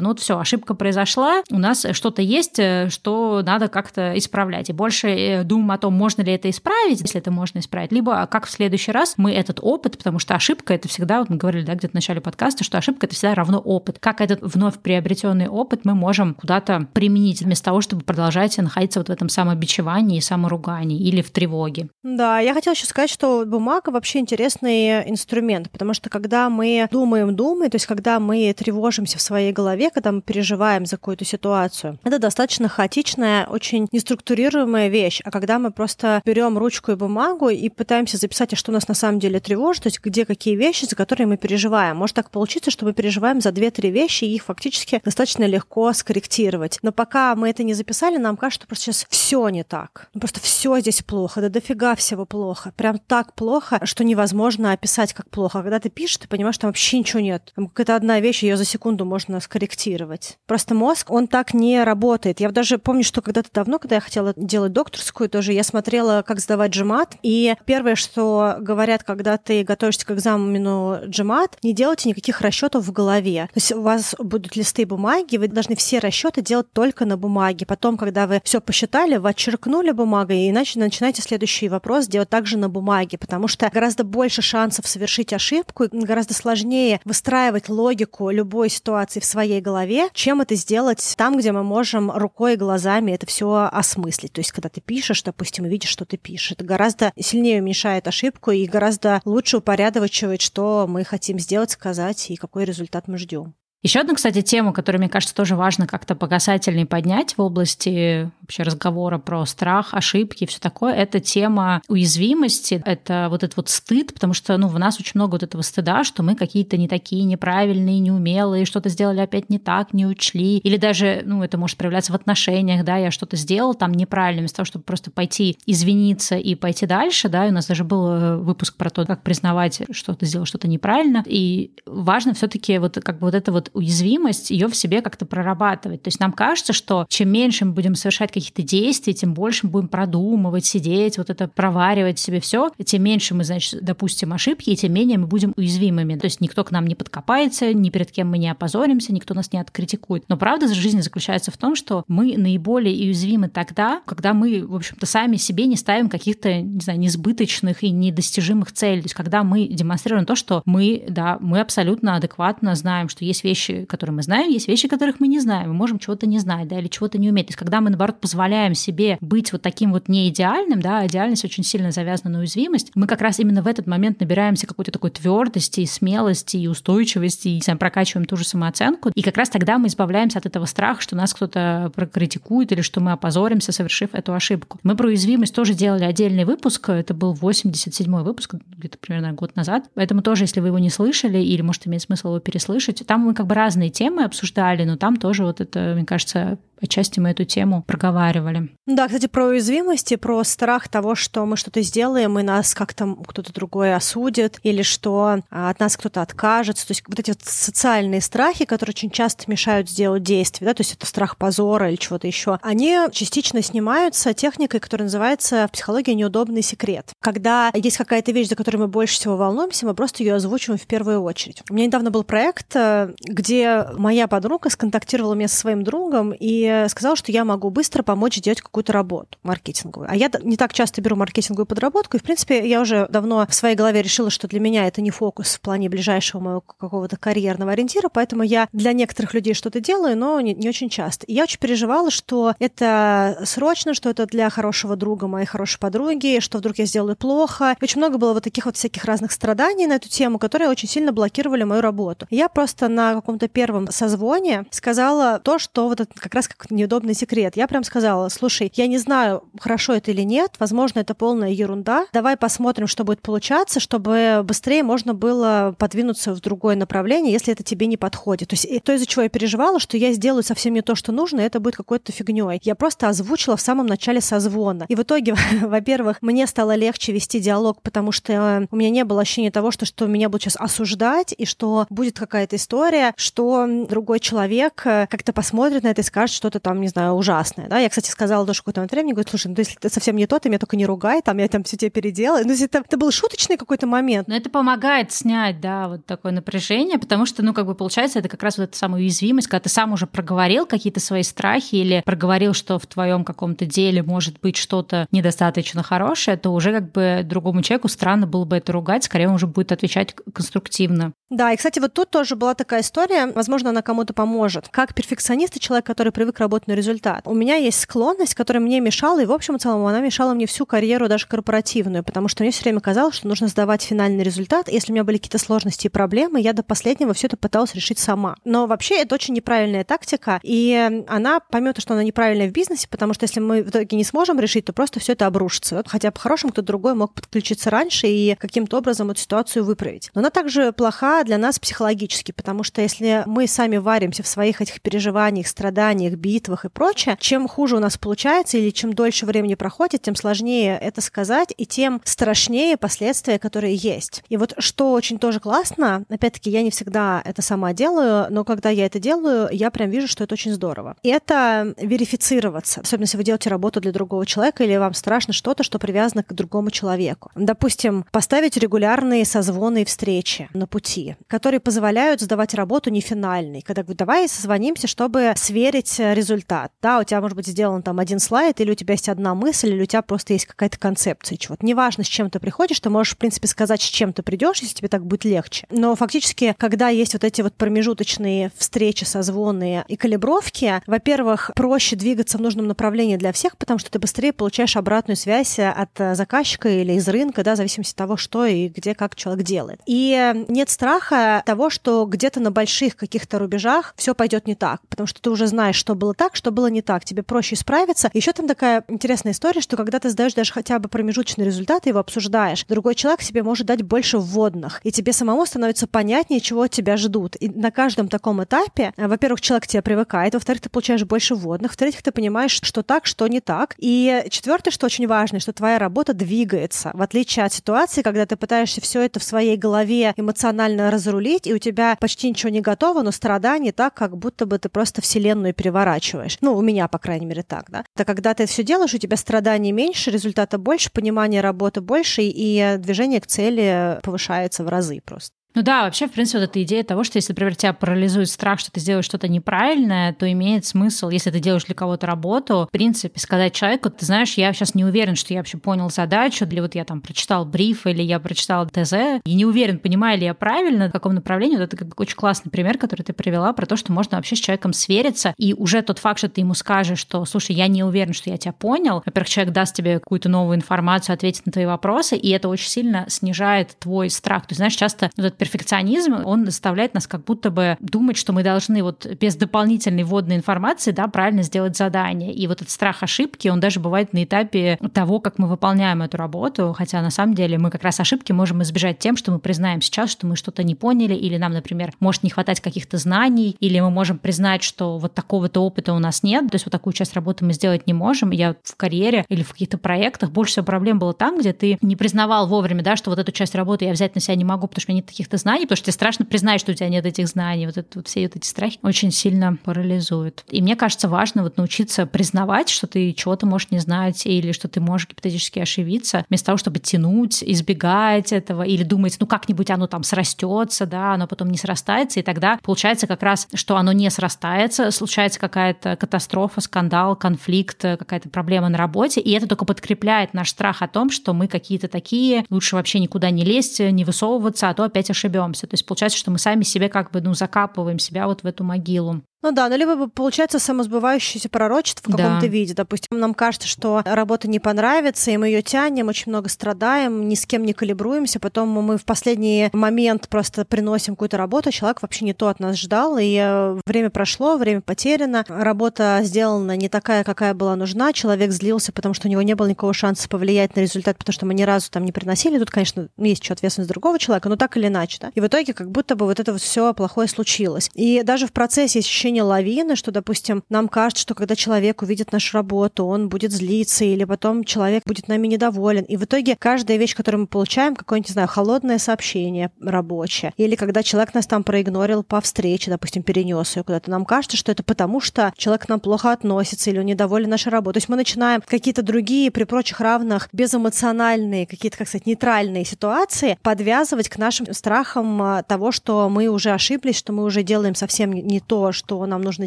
Ну вот все, ошибка произошла, у нас что-то есть, э, что надо как-то исправлять. И больше э, думаем о том, можно ли это исправить, если это можно исправить, либо как в следующий раз мы этот опыт, потому что ошибка это всегда, вот мы говорили, да, где-то в начале подкаста, что ошибка это всегда равно опыт. Как этот вновь приобретенный опыт мы можем куда-то применить вместо того, чтобы продолжать находиться вот в этом самобичевании, саморугании или в тревоге. Да, я хотела еще сказать, что бумага вообще интересный инструмент, потому что когда мы думаем, думаем, то есть когда мы тревожимся в своей голове, когда мы переживаем за какую-то ситуацию, это достаточно хаотичная, очень неструктурируемая вещь. А когда мы просто берем ручку и бумагу и пытаемся записать, а что нас на самом деле тревожит, то есть где какие вещи, за которые мы переживаем, может так получиться, что мы переживаем за две-три вещи, и их фактически достаточно легко скорректировать. Но пока мы это не записали, нам кажется, что просто сейчас все не так. Ну, просто все здесь плохо, да дофига всего плохо. Прям так плохо, что невозможно описать как плохо. А когда ты пишешь, ты понимаешь, там вообще ничего нет. Там какая-то одна вещь, ее за секунду можно скорректировать. Просто мозг, он так не работает. Я даже помню, что когда-то давно, когда я хотела делать докторскую, тоже я смотрела, как сдавать джемат, и первое, что говорят, когда ты готовишься к экзамену джемат, не делайте никаких расчетов в голове. То есть у вас будут листы бумаги, вы должны все расчеты делать только на бумаге. Потом, когда вы все посчитали, вы отчеркнули бумагой, иначе начинаете следующий вопрос делать также на бумаге, потому что гораздо больше шансов совершить ошибку, гораздо сложнее выстраивать логику любой ситуации в своей голове, чем это сделать там, где мы можем рукой и глазами это все осмыслить. То есть, когда ты пишешь, допустим, и видишь, что ты пишешь, это гораздо сильнее уменьшает ошибку и гораздо лучше упорядочивает, что мы хотим сделать, сказать и какой результат мы ждем. Еще одна, кстати, тема, которую, мне кажется, тоже важно как-то по поднять в области вообще разговора про страх, ошибки и все такое, это тема уязвимости, это вот этот вот стыд, потому что ну, в нас очень много вот этого стыда, что мы какие-то не такие неправильные, неумелые, что-то сделали опять не так, не учли, или даже, ну, это может проявляться в отношениях, да, я что-то сделал там неправильно, вместо того, чтобы просто пойти извиниться и пойти дальше, да, и у нас даже был э, выпуск про то, как признавать, что ты сделал что-то неправильно, и важно все таки вот как бы вот это вот вот уязвимость, ее в себе как-то прорабатывать. То есть нам кажется, что чем меньше мы будем совершать каких-то действий, тем больше мы будем продумывать, сидеть, вот это проваривать себе все, тем меньше мы, значит, допустим ошибки, и тем менее мы будем уязвимыми. То есть никто к нам не подкопается, ни перед кем мы не опозоримся, никто нас не откритикует. Но правда жизни заключается в том, что мы наиболее уязвимы тогда, когда мы, в общем-то, сами себе не ставим каких-то, не знаю, несбыточных и недостижимых целей. То есть когда мы демонстрируем то, что мы, да, мы абсолютно адекватно знаем, что есть вещи, которые мы знаем, есть вещи, которых мы не знаем. Мы можем чего-то не знать, да, или чего-то не уметь. То есть когда мы, наоборот, позволяем себе быть вот таким вот не идеальным, да, а идеальность очень сильно завязана на уязвимость, мы как раз именно в этот момент набираемся какой-то такой твердости, и смелости, и устойчивости, и сами прокачиваем ту же самооценку. И как раз тогда мы избавляемся от этого страха, что нас кто-то прокритикует или что мы опозоримся, совершив эту ошибку. Мы про уязвимость тоже делали отдельный выпуск, это был 87-й выпуск, где-то примерно год назад. Поэтому тоже, если вы его не слышали, или, может, имеет смысл его переслышать, там мы как бы разные темы обсуждали, но там тоже вот это, мне кажется, отчасти мы эту тему проговаривали. Да, кстати, про уязвимость и про страх того, что мы что-то сделаем, и нас как-то кто-то другой осудит, или что а, от нас кто-то откажется. То есть вот эти вот социальные страхи, которые очень часто мешают сделать действие, да, то есть это страх позора или чего-то еще, они частично снимаются техникой, которая называется в психологии неудобный секрет. Когда есть какая-то вещь, за которой мы больше всего волнуемся, мы просто ее озвучиваем в первую очередь. У меня недавно был проект, э, где моя подруга сконтактировала меня со своим другом и сказала, что я могу быстро помочь сделать какую-то работу маркетинговую. А я не так часто беру маркетинговую подработку, и, в принципе, я уже давно в своей голове решила, что для меня это не фокус в плане ближайшего моего какого-то карьерного ориентира, поэтому я для некоторых людей что-то делаю, но не, не очень часто. И я очень переживала, что это срочно, что это для хорошего друга моей хорошей подруги, что вдруг я сделаю плохо. Очень много было вот таких вот всяких разных страданий на эту тему, которые очень сильно блокировали мою работу. Я просто на каком-то первом созвоне сказала то, что вот это как раз неудобный секрет. Я прям сказала, слушай, я не знаю, хорошо это или нет, возможно, это полная ерунда. Давай посмотрим, что будет получаться, чтобы быстрее можно было подвинуться в другое направление, если это тебе не подходит. То есть то, из-за чего я переживала, что я сделаю совсем не то, что нужно, и это будет какой-то фигней. Я просто озвучила в самом начале созвона. И в итоге, [LAUGHS] во-первых, мне стало легче вести диалог, потому что у меня не было ощущения того, что, что меня будут сейчас осуждать, и что будет какая-то история, что другой человек э, как-то посмотрит на это и скажет, что что-то там, не знаю, ужасное, да. Я, кстати, сказала тоже какой-то момент времени, говорю, слушай, ну если ты совсем не то, ты меня только не ругай, там я там все тебе переделаю. Ну, это, это был шуточный какой-то момент. Но это помогает снять, да, вот такое напряжение, потому что, ну, как бы получается, это как раз вот эта самая уязвимость, когда ты сам уже проговорил какие-то свои страхи или проговорил, что в твоем каком-то деле может быть что-то недостаточно хорошее, то уже как бы другому человеку странно было бы это ругать, скорее он уже будет отвечать конструктивно. Да, и, кстати, вот тут тоже была такая история, возможно, она кому-то поможет. Как перфекционист и человек, который привык работать на результат. У меня есть склонность, которая мне мешала, и, в общем и целом, она мешала мне всю карьеру, даже корпоративную, потому что мне все время казалось, что нужно сдавать финальный результат. Если у меня были какие-то сложности и проблемы, я до последнего все это пыталась решить сама. Но вообще это очень неправильная тактика, и она, помимо того, что она неправильная в бизнесе, потому что если мы в итоге не сможем решить, то просто все это обрушится. Хотя по-хорошему кто-то другой мог подключиться раньше и каким-то образом эту ситуацию выправить. Но она также плоха для нас психологически, потому что если мы сами варимся в своих этих переживаниях, страданиях, битвах и прочее, чем хуже у нас получается или чем дольше времени проходит, тем сложнее это сказать и тем страшнее последствия, которые есть. И вот что очень тоже классно, опять-таки, я не всегда это сама делаю, но когда я это делаю, я прям вижу, что это очень здорово. И это верифицироваться, особенно если вы делаете работу для другого человека или вам страшно что-то, что привязано к другому человеку. Допустим, поставить регулярные созвоны и встречи на пути, которые позволяют сдавать работу не финальной. Когда говорю, давай созвонимся, чтобы сверить э, результат. Да, у тебя может быть сделан там один слайд, или у тебя есть одна мысль, или у тебя просто есть какая-то концепция чего-то. Неважно, с чем ты приходишь, ты можешь, в принципе, сказать, с чем ты придешь, если тебе так будет легче. Но фактически, когда есть вот эти вот промежуточные встречи, созвоны и калибровки, во-первых, проще двигаться в нужном направлении для всех, потому что ты быстрее получаешь обратную связь от э, заказчика или из рынка, да, в зависимости от того, что и где, как человек делает. И нет страха того, что где-то на больших каких-то рубежах все пойдет не так, потому что ты уже знаешь, что было так, что было не так. Тебе проще исправиться. Еще там такая интересная история, что когда ты сдаешь даже хотя бы промежуточный результат, и его обсуждаешь, другой человек себе может дать больше вводных, и тебе самому становится понятнее, чего от тебя ждут. И на каждом таком этапе, э, во-первых, человек к тебе привыкает, во-вторых, ты получаешь больше вводных, в-третьих, ты понимаешь, что так, что не так. И четвертое, что очень важно, что твоя работа двигается, в отличие от ситуации, когда ты пытаешься все это в своей голове эмоционально разрулить, и у тебя почти ничего не готово, но страдание так, как будто бы ты просто вселенную переворачиваешь. Ну, у меня, по крайней мере, так, да. Это когда ты все делаешь, у тебя страданий меньше, результата больше, понимания работы больше, и движение к цели повышается в разы просто. Ну да, вообще, в принципе, вот эта идея того, что если, например, тебя парализует страх, что ты сделаешь что-то неправильное, то имеет смысл, если ты делаешь для кого-то работу, в принципе, сказать человеку, ты знаешь, я сейчас не уверен, что я вообще понял задачу, или вот я там прочитал бриф, или я прочитал ТЗ, и не уверен, понимаю ли я правильно, в каком направлении. Вот это как очень классный пример, который ты привела про то, что можно вообще с человеком свериться, и уже тот факт, что ты ему скажешь, что, слушай, я не уверен, что я тебя понял, во-первых, человек даст тебе какую-то новую информацию, ответит на твои вопросы, и это очень сильно снижает твой страх. То есть, знаешь, часто вот этот перфекционизм, он заставляет нас как будто бы думать, что мы должны вот без дополнительной вводной информации, да, правильно сделать задание. И вот этот страх ошибки, он даже бывает на этапе того, как мы выполняем эту работу, хотя на самом деле мы как раз ошибки можем избежать тем, что мы признаем сейчас, что мы что-то не поняли, или нам, например, может не хватать каких-то знаний, или мы можем признать, что вот такого-то опыта у нас нет, то есть вот такую часть работы мы сделать не можем. Я в карьере или в каких-то проектах больше всего проблем было там, где ты не признавал вовремя, да, что вот эту часть работы я взять на себя не могу, потому что у меня нет каких-то знаний, потому что тебе страшно признать, что у тебя нет этих знаний. Вот, это, вот все вот эти страхи очень сильно парализуют. И мне кажется, важно вот научиться признавать, что ты чего-то можешь не знать или что ты можешь гипотетически ошибиться, вместо того, чтобы тянуть, избегать этого или думать, ну как-нибудь оно там срастется, да, оно потом не срастается, и тогда получается как раз, что оно не срастается, случается какая-то катастрофа, скандал, конфликт, какая-то проблема на работе, и это только подкрепляет наш страх о том, что мы какие-то такие, лучше вообще никуда не лезть, не высовываться, а то опять ошибемся. То есть получается, что мы сами себе как бы ну, закапываем себя вот в эту могилу. Ну да, ну либо получается самосбывающееся пророчество в каком-то да. виде. Допустим, нам кажется, что работа не понравится, и мы ее тянем, очень много страдаем, ни с кем не калибруемся, потом мы в последний момент просто приносим какую-то работу, человек вообще не то от нас ждал, и э, время прошло, время потеряно, работа сделана не такая, какая была нужна, человек злился, потому что у него не было никакого шанса повлиять на результат, потому что мы ни разу там не приносили. Тут, конечно, есть еще ответственность другого человека, но так или иначе, да. И в итоге как будто бы вот это вот все плохое случилось. И даже в процессе есть ощущение лавины, что, допустим, нам кажется, что когда человек увидит нашу работу, он будет злиться, или потом человек будет нами недоволен. И в итоге каждая вещь, которую мы получаем, какое-нибудь, не знаю, холодное сообщение рабочее, или когда человек нас там проигнорил по встрече, допустим, перенес ее куда-то, нам кажется, что это потому, что человек к нам плохо относится, или он недоволен нашей работой. То есть мы начинаем какие-то другие, при прочих равных, безэмоциональные, какие-то, как сказать, нейтральные ситуации подвязывать к нашим страхам а, того, что мы уже ошиблись, что мы уже делаем совсем не то, что нам нужно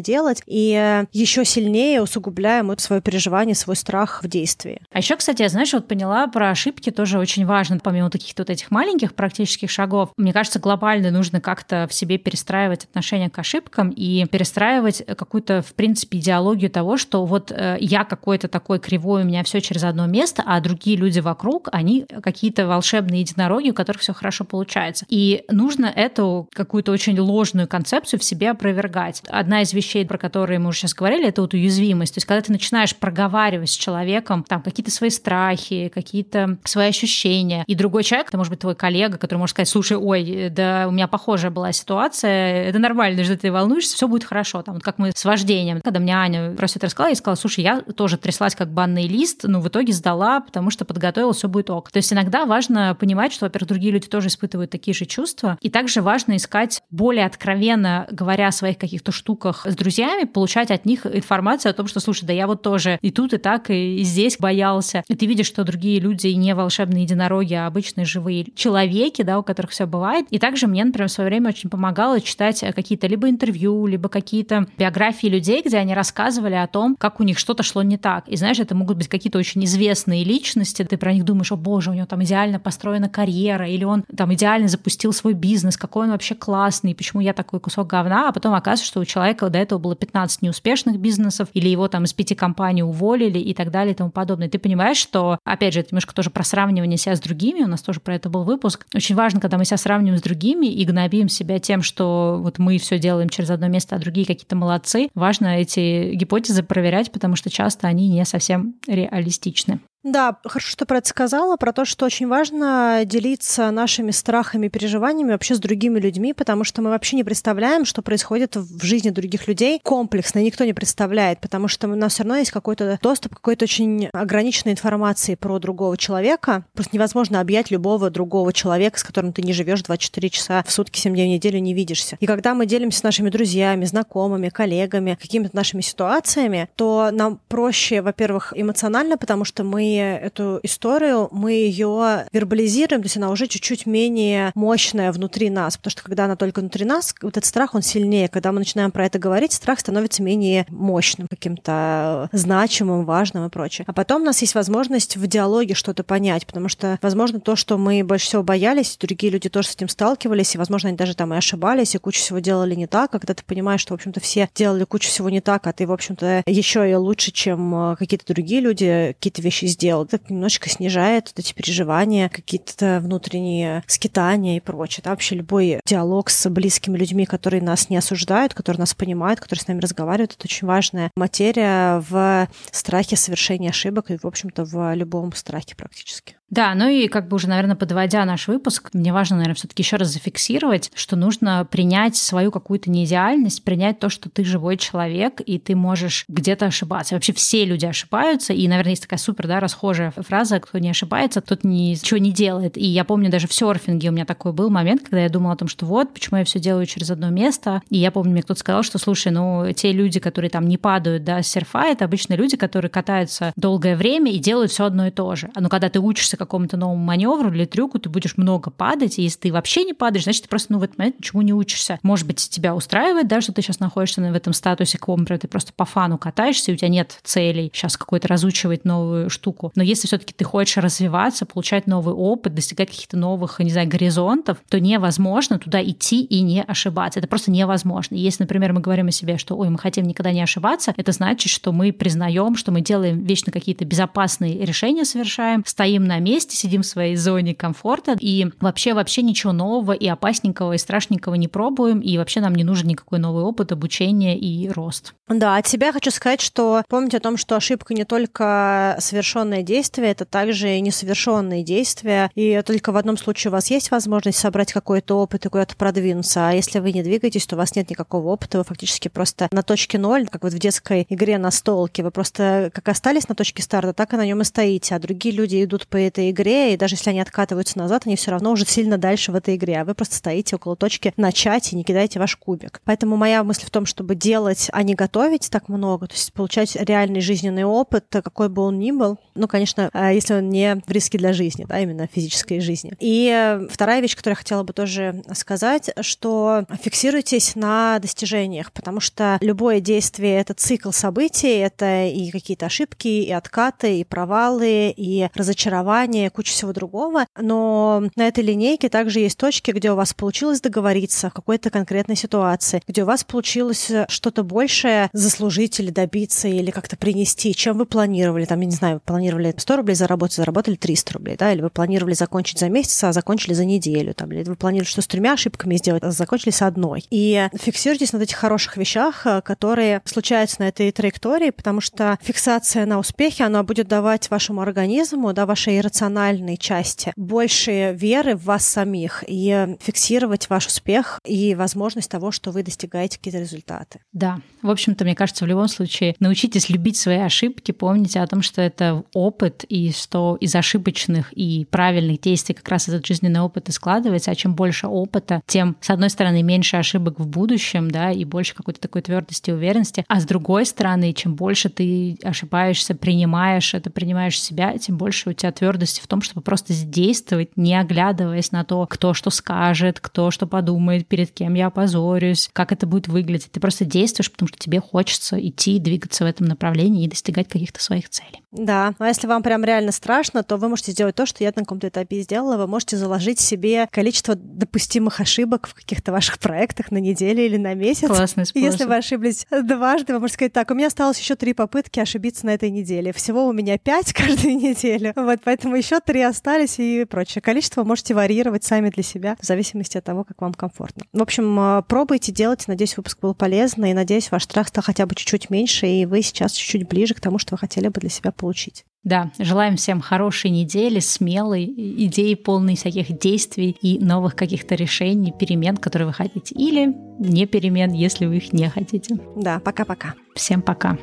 делать, и еще сильнее усугубляем это свое переживание, свой страх в действии. А еще, кстати, я, знаешь, вот поняла про ошибки тоже очень важно, помимо таких вот этих маленьких практических шагов, мне кажется, глобально нужно как-то в себе перестраивать отношение к ошибкам и перестраивать какую-то, в принципе, идеологию того, что вот э, я какой-то такой кривой, у меня все через одно место, а другие люди вокруг, они какие-то волшебные единороги, у которых все хорошо получается. И нужно эту какую-то очень ложную концепцию в себе опровергать одна из вещей, про которые мы уже сейчас говорили, это вот уязвимость. То есть, когда ты начинаешь проговаривать с человеком там какие-то свои страхи, какие-то свои ощущения, и другой человек, это может быть твой коллега, который может сказать, слушай, ой, да у меня похожая была ситуация, это нормально, что ты волнуешься, все будет хорошо. Там, вот как мы с вождением. Когда мне Аня про все это рассказала, я сказала, слушай, я тоже тряслась как банный лист, но в итоге сдала, потому что подготовила, все будет ок. То есть иногда важно понимать, что, во-первых, другие люди тоже испытывают такие же чувства, и также важно искать более откровенно, говоря о своих каких-то штуках, штуках с друзьями, получать от них информацию о том, что, слушай, да я вот тоже и тут, и так, и здесь боялся. И ты видишь, что другие люди не волшебные единороги, а обычные живые человеки, да, у которых все бывает. И также мне, например, в свое время очень помогало читать какие-то либо интервью, либо какие-то биографии людей, где они рассказывали о том, как у них что-то шло не так. И знаешь, это могут быть какие-то очень известные личности, ты про них думаешь, о боже, у него там идеально построена карьера, или он там идеально запустил свой бизнес, какой он вообще классный, почему я такой кусок говна, а потом оказывается, что у человека человека до этого было 15 неуспешных бизнесов, или его там из пяти компаний уволили и так далее и тому подобное. ты понимаешь, что, опять же, это немножко тоже про сравнивание себя с другими, у нас тоже про это был выпуск. Очень важно, когда мы себя сравниваем с другими и гнобим себя тем, что вот мы все делаем через одно место, а другие какие-то молодцы, важно эти гипотезы проверять, потому что часто они не совсем реалистичны. Да, хорошо, что про это сказала, про то, что очень важно делиться нашими страхами, переживаниями вообще с другими людьми, потому что мы вообще не представляем, что происходит в жизни других людей комплексно, никто не представляет, потому что у нас все равно есть какой-то доступ к какой-то очень ограниченной информации про другого человека. Просто невозможно объять любого другого человека, с которым ты не живешь 24 часа в сутки, 7 дней в неделю, не видишься. И когда мы делимся с нашими друзьями, знакомыми, коллегами, какими-то нашими ситуациями, то нам проще, во-первых, эмоционально, потому что мы эту историю, мы ее вербализируем, то есть она уже чуть-чуть менее мощная внутри нас, потому что когда она только внутри нас, вот этот страх, он сильнее. Когда мы начинаем про это говорить, страх становится менее мощным, каким-то значимым, важным и прочее. А потом у нас есть возможность в диалоге что-то понять, потому что, возможно, то, что мы больше всего боялись, другие люди тоже с этим сталкивались, и, возможно, они даже там и ошибались, и кучу всего делали не так, а когда ты понимаешь, что, в общем-то, все делали кучу всего не так, а ты, в общем-то, еще и лучше, чем э, какие-то другие люди какие-то вещи сделал. Это немножечко снижает вот эти переживания, какие-то внутренние скитания и прочее. Это вообще любой диалог с близкими людьми, которые нас не осуждают, которые нас понимают, которые с нами разговаривают, это очень важная материя в страхе совершения ошибок и, в общем-то, в любом страхе практически. Да, ну и как бы уже, наверное, подводя наш выпуск, мне важно, наверное, все-таки еще раз зафиксировать, что нужно принять свою какую-то неидеальность, принять то, что ты живой человек, и ты можешь где-то ошибаться. Вообще все люди ошибаются, и, наверное, есть такая супер, да, расхожая фраза, кто не ошибается, тот ничего не делает. И я помню даже в серфинге у меня такой был момент, когда я думала о том, что вот, почему я все делаю через одно место. И я помню, мне кто-то сказал, что, слушай, ну, те люди, которые там не падают, да, с серфа, это обычно люди, которые катаются долгое время и делают все одно и то же. Но когда ты учишься какому-то новому маневру или трюку, ты будешь много падать, и если ты вообще не падаешь, значит, ты просто, ну, в этот момент ничему не учишься. Может быть, тебя устраивает, да, что ты сейчас находишься в этом статусе компра, ты просто по фану катаешься, и у тебя нет целей сейчас какой-то разучивать новую штуку. Но если все-таки ты хочешь развиваться, получать новый опыт, достигать каких-то новых, не знаю, горизонтов, то невозможно туда идти и не ошибаться. Это просто невозможно. Если, например, мы говорим о себе, что, ой, мы хотим никогда не ошибаться, это значит, что мы признаем, что мы делаем вечно какие-то безопасные решения совершаем, стоим на месте, месте, сидим в своей зоне комфорта и вообще вообще ничего нового и опасненького и страшненького не пробуем, и вообще нам не нужен никакой новый опыт, обучение и рост. Да, от себя хочу сказать, что помните о том, что ошибка не только совершенное действие, это также и несовершенные действия, и только в одном случае у вас есть возможность собрать какой-то опыт и куда-то продвинуться, а если вы не двигаетесь, то у вас нет никакого опыта, вы фактически просто на точке ноль, как вот в детской игре на столке, вы просто как остались на точке старта, так и на нем и стоите, а другие люди идут по этой игре, и даже если они откатываются назад, они все равно уже сильно дальше в этой игре, а вы просто стоите около точки начать и не кидаете ваш кубик. Поэтому моя мысль в том, чтобы делать, а не готовить так много, то есть получать реальный жизненный опыт, какой бы он ни был, ну, конечно, а, если он не в риске для жизни, да, именно физической жизни. И вторая вещь, которую я хотела бы тоже сказать, что фиксируйтесь на достижениях, потому что любое действие — это цикл событий, это и какие-то ошибки, и откаты, и провалы, и разочарования, образования, куча всего другого. Но на этой линейке также есть точки, где у вас получилось договориться в какой-то конкретной ситуации, где у вас получилось что-то большее заслужить или добиться, или как-то принести, чем вы планировали. Там, я не знаю, вы планировали 100 рублей заработать, заработали 300 рублей, да, или вы планировали закончить за месяц, а закончили за неделю, там, или вы планировали, что с тремя ошибками сделать, а закончили с одной. И фиксируйтесь на этих хороших вещах, которые случаются на этой траектории, потому что фиксация на успехе, она будет давать вашему организму, да, вашей эмоциональной части, больше веры в вас самих и фиксировать ваш успех и возможность того, что вы достигаете какие-то результаты. Да, в общем-то, мне кажется, в любом случае научитесь любить свои ошибки, помните о том, что это опыт, и что из ошибочных и правильных действий как раз этот жизненный опыт и складывается, а чем больше опыта, тем, с одной стороны, меньше ошибок в будущем, да, и больше какой-то такой твердости и уверенности, а с другой стороны, чем больше ты ошибаешься, принимаешь это, принимаешь себя, тем больше у тебя твердости в том, чтобы просто действовать, не оглядываясь на то, кто что скажет, кто что подумает, перед кем я опозорюсь, как это будет выглядеть. Ты просто действуешь, потому что тебе хочется идти, двигаться в этом направлении и достигать каких-то своих целей. Да, а если вам прям реально страшно, то вы можете сделать то, что я на каком-то этапе сделала. Вы можете заложить себе количество допустимых ошибок в каких-то ваших проектах на неделю или на месяц. Классный способ. Если вы ошиблись дважды, вы можете сказать, так, у меня осталось еще три попытки ошибиться на этой неделе. Всего у меня пять [LAUGHS] каждую неделю. Вот поэтому Поэтому еще три остались и прочее. Количество можете варьировать сами для себя в зависимости от того, как вам комфортно. В общем, э, пробуйте, делайте. Надеюсь, выпуск был полезен. И надеюсь, ваш страх стал хотя бы чуть-чуть меньше, и вы сейчас чуть-чуть ближе к тому, что вы хотели бы для себя получить. Да, желаем всем хорошей недели, смелой, идеи полной всяких действий и новых каких-то решений, перемен, которые вы хотите, или не перемен, если вы их не хотите. Да, пока-пока. Всем пока.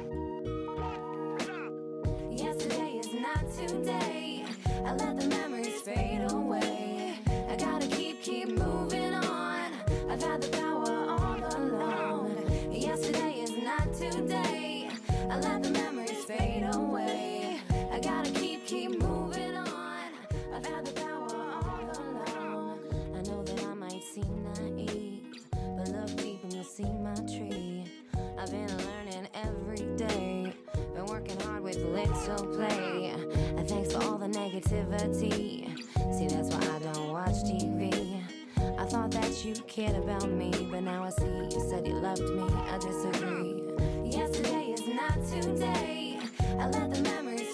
Negativity. See, that's why I don't watch TV. I thought that you cared about me, but now I see you said you loved me. I disagree. Yesterday is not today. I let the memory